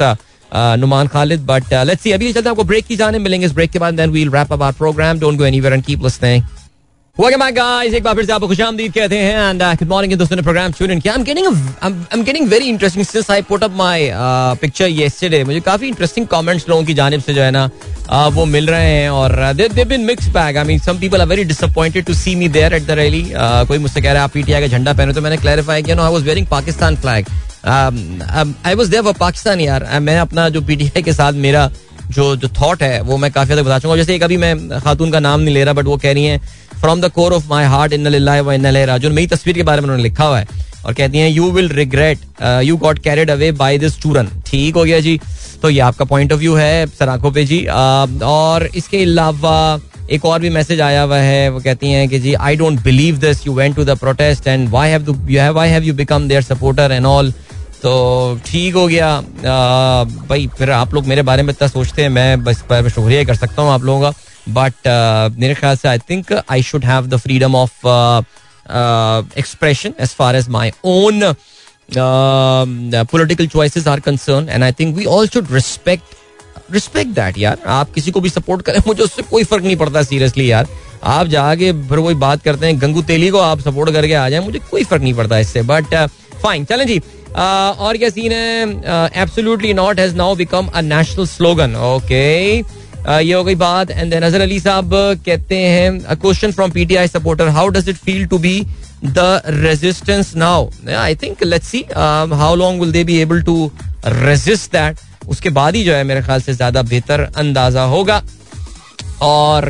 Numan Khalid but let's see अभी चलते हैं आपको ब्रेक की जाने मिलेंगे इस ब्रेक के बाद then we'll wrap up our program don't go anywhere and keep listening Welcome back, guys. एक बार फिर से आपको खुशामदीद कहते हैं एंड गुड मॉर्निंग दोस्तों ने प्रोग्राम ट्यून किया। I am getting I am getting very interesting since I put up my picture yesterday मुझे काफ़ी इंटरेस्टिंग कमेंट्स लोगों की जानिब से जो है ना uh, वो मिल रहे हैं और they they been mixed bag I mean some people are very disappointed to see me there at the rally कोई मुझसे कह रहा है आप पीटीआई का झंडा पहने तो मैंने क्लैरिफाई किया no I was wearing Pakistan flag I was for Pakistan यार. मैं अपना जो पीटीआई के साथ मेरा जो जो थॉट है वो मैं काफ़ी हद बता चुका हूँ। जैसे एक अभी मैं खातून का नाम नहीं ले रहा बट वो कह रही हैं from the core of my heart in in राजून मेरी तस्वीर के बारे में उन्होंने लिखा हुआ है और कहती हैं you will regret you got carried away by this churan ठीक हो गया जी। तो ये आपका पॉइंट ऑफ़ व्यू है सराखों पे जी। Uh, और इसके अलावा एक और भी मैसेज आया हुआ है वो कहती हैं कि जी I don't believe this you went to the protest and why have you have you become their supporter and all तो ठीक हो गया। uh, भाई फिर आप लोग मेरे बारे में इतना सोचते हैं मैं बस पर शुक्रिया कर सकता हूँ आप लोगों का। बट uh, मेरे ख्याल से I think I should have the freedom of expression as far as my own political choices are concern and I think we all should respect respect that यार। आप किसी को भी सपोर्ट करें मुझे उससे कोई फ़र्क नहीं पड़ता सीरियसली यार। आप जाके फिर वही बात करते हैं गंगू तेली को आप सपोर्ट करके आ जाए मुझे कोई फ़र्क नहीं पड़ता इससे। बट फाइन चलें जी। और क्या सीन है? Absolutely not has now become a national slogan okay ये हो गई बात। एंड देन नज़र अली साहब कहते हैं a question from PTI supporter how does it feel to be the resistance now I think let's see how long will they be able to resist that उसके बाद ही जो है, मेरे ख्याल से ज़्यादा बेहतर अंदाज़ा होगा। और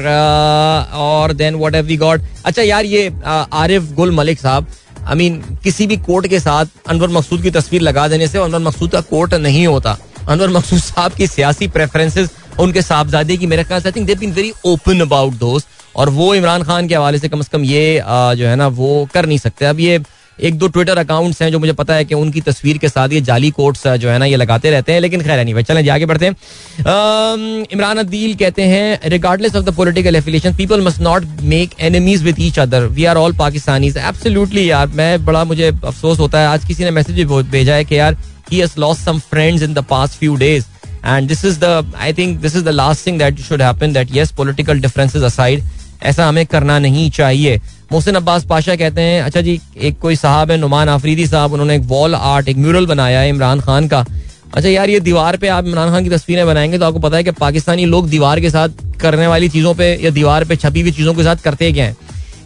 और then what have we got अच्छा यार, ये आरिफ गुल मलिक साहब आई मीन किसी भी कोर्ट के साथ अनवर मकसूद की तस्वीर लगा देने से अनवर मकसूद का कोर्ट नहीं होता। अनवर मकसूद साहब की सियासी प्रेफरेंसेस उनके साहबजादे की मेरे ख्याल से I think they been very open about दोस्त और वो इमरान खान के हवाले से कम से कम ये जो है ना, वो कर नहीं सकते। अब ये एक दो ट्विटर अकाउंट्स हैं जो मुझे पता है कि उनकी तस्वीर के साथ ये जाली कोट्स जो है ना, ये लगाते रहते हैं, लेकिन खैर नहीं चलें आगे बढ़ते हैं। इमरान अदील कहते हैं regardless of the political affiliation people must not make enemies with each other we are all Pakistanis absolutely यार, मैं बड़ा, मुझे अफसोस होता है। आज किसी ने मैसेज भी भेजा है कि, यार he has lost some friends in the past few days and this is the I think this is the last thing that should happen that yes political differences aside ऐसा हमें करना नहीं चाहिए। मोहसिन अब्बास पाशा कहते हैं अच्छा जी, एक कोई साहब है, नुमान आफरीदी साहब, उन्होंने एक वॉल आर्ट एक म्यूरल बनाया है इमरान खान का। अच्छा यार, ये दीवार पे आप इमरान खान की तस्वीरें बनाएँगे तो आपको पता है कि पाकिस्तानी लोग दीवार के साथ करने वाली चीज़ों पे या दीवार पे छपी हुई चीज़ों के साथ करते क्या हैं?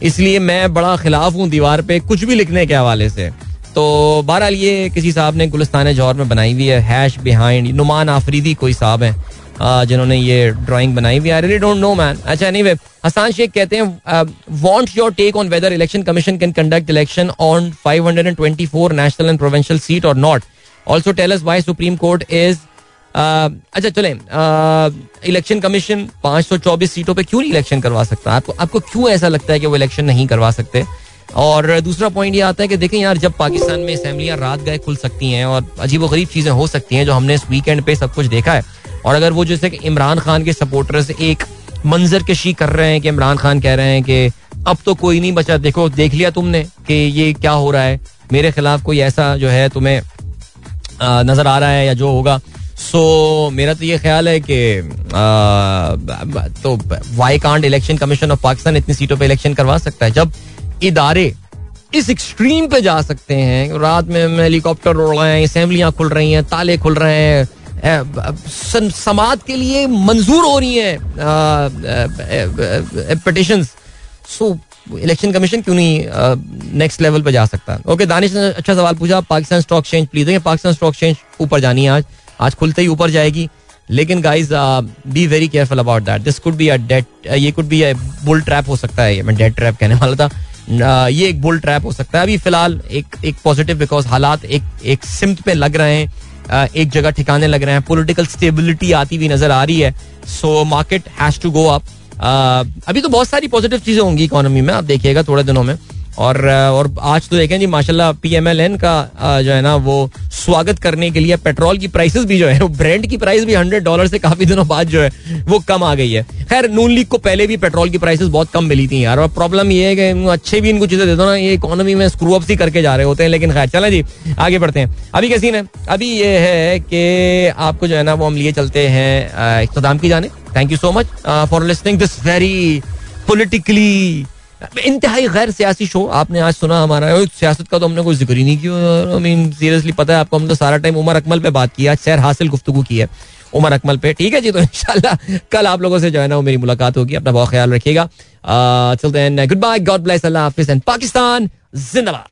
इसलिए मैं बड़ा खिलाफ हूँ दीवार पे कुछ भी लिखने के हवाले से। तो बहरहाल ये किसी साहब ने गुलस्तान जौहर में बनाई हुई है हैश बिहाइंड नुमान आफरीदी कोई साहब है। जिन्होंने ये ड्राइंग बनाई। हुई I really don't know man अच्छा एनीवे हसान शेख कहते हैं want your take on whether election commission can conduct election on 524 national and provincial seat और not also tell us why supreme court is अच्छा चले इलेक्शन कमीशन 524 सीटों पे क्यों नहीं इलेक्शन करवा सकता? आपको आपको क्यों ऐसा लगता है कि वो इलेक्शन नहीं करवा सकते? और दूसरा पॉइंट ये आता है कि देखें यार, जब पाकिस्तान में असम्बलियाँ रात गए खुल सकती हैं और अजीब गरीब चीज़ें हो सकती हैं, जो हमने इस वीकेंड पे सब कुछ देखा है और अगर वो जैसे इमरान खान के सपोर्टर्स एक मंजर कशी कर रहे हैं कि इमरान खान कह रहे हैं कि अब तो कोई नहीं बचा, देखो, देख लिया तुमने कि ये क्या हो रहा है। मेरे खिलाफ कोई ऐसा जो है तुम्हें नज़र आ रहा है या जो होगा। सो मेरा तो ये ख्याल है कि तो वाई कांड इलेक्शन कमीशन ऑफ़ पाकिस्तान इतनी सीटों पे इलेक्शन करवा सकता है? जब इदारे इस एक्सट्रीम पे जा सकते हैं, रात में हेलीकॉप्टर उड़ रहे हैं असेंबलियाँ खुल रही हैं, ताले खुल रहे हैं समाज के लिए मंजूर हो रही है पटिशन सो इलेक्शन कमीशन क्यों नहीं नेक्स्ट लेवल पे जा सकता? ओके दानिश ने अच्छा सवाल पूछा, पाकिस्तान स्टॉक एक्सचेंज प्लीज़ देखिए पाकिस्तान स्टॉक एक्सचेंज ऊपर जानी है आज। आज खुलते ही ऊपर जाएगी। लेकिन guys be very careful about that this could be a date ये could be a bull trap हो सकता है। मैं डेट ट्रैप कहने वाला था। ये एक बुल ट्रैप हो सकता है। अभी फ़िलहाल एक एक पॉजिटिव बिकॉज़ हालात एक एक सिमत पे लग रहे हैं। एक जगह ठिकाने लग रहे हैं। पोलिटिकल स्टेबिलिटी आती हुई नज़र आ रही है। So market has to go up अभी तो बहुत सारी पॉजिटिव चीज़ें होंगी इकोनॉमी में। आप देखिएगा थोड़े दिनों में। और और आज तो देखें जी, माशाल्लाह पीएमएलएन का जो है ना, वो स्वागत करने के लिए पेट्रोल की प्राइसेस भी जो है ब्रांड की प्राइस भी हंड्रेड डॉलर से काफ़ी दिनों बाद जो है, वो कम आ गई है। खैर, नून लीग को पहले भी पेट्रोल की प्राइसेस बहुत कम मिली थी यार, और प्रॉब्लम ये है कि अच्छे भी इनको चीज़ें देते ना, ये इकोनॉमी में स्क्रू अप ही करके जा रहे होते हैं, लेकिन खैर, चले जी, आगे बढ़ते हैं। अभी कैसी है? अभी ये है कि आपको जो है ना, वो हम लिए चलते हैं इख्ताम की जाने। Thank you so much for listening this very politically इंतहाई गैर सियासी शो आपने आज सुना हमारा। सियासत का तो हमने कोई ज़िक्र ही नहीं किया। आई मीन सीरियसली पता है आपको, हम तो सारा टाइम उमर अकमल पे बात किया सैर हासिल गुफ्तु की है उमर अकमल पे। ठीक है जी तो इंशाल्लाह कल आप लोगों से जो है ना वो मेरी मुलाकात होगी। अपना बहुत ख्याल रखिएगा। चलते हैं good bye God bless Allah Hafiz. And Pakistan, जिंदाबाद।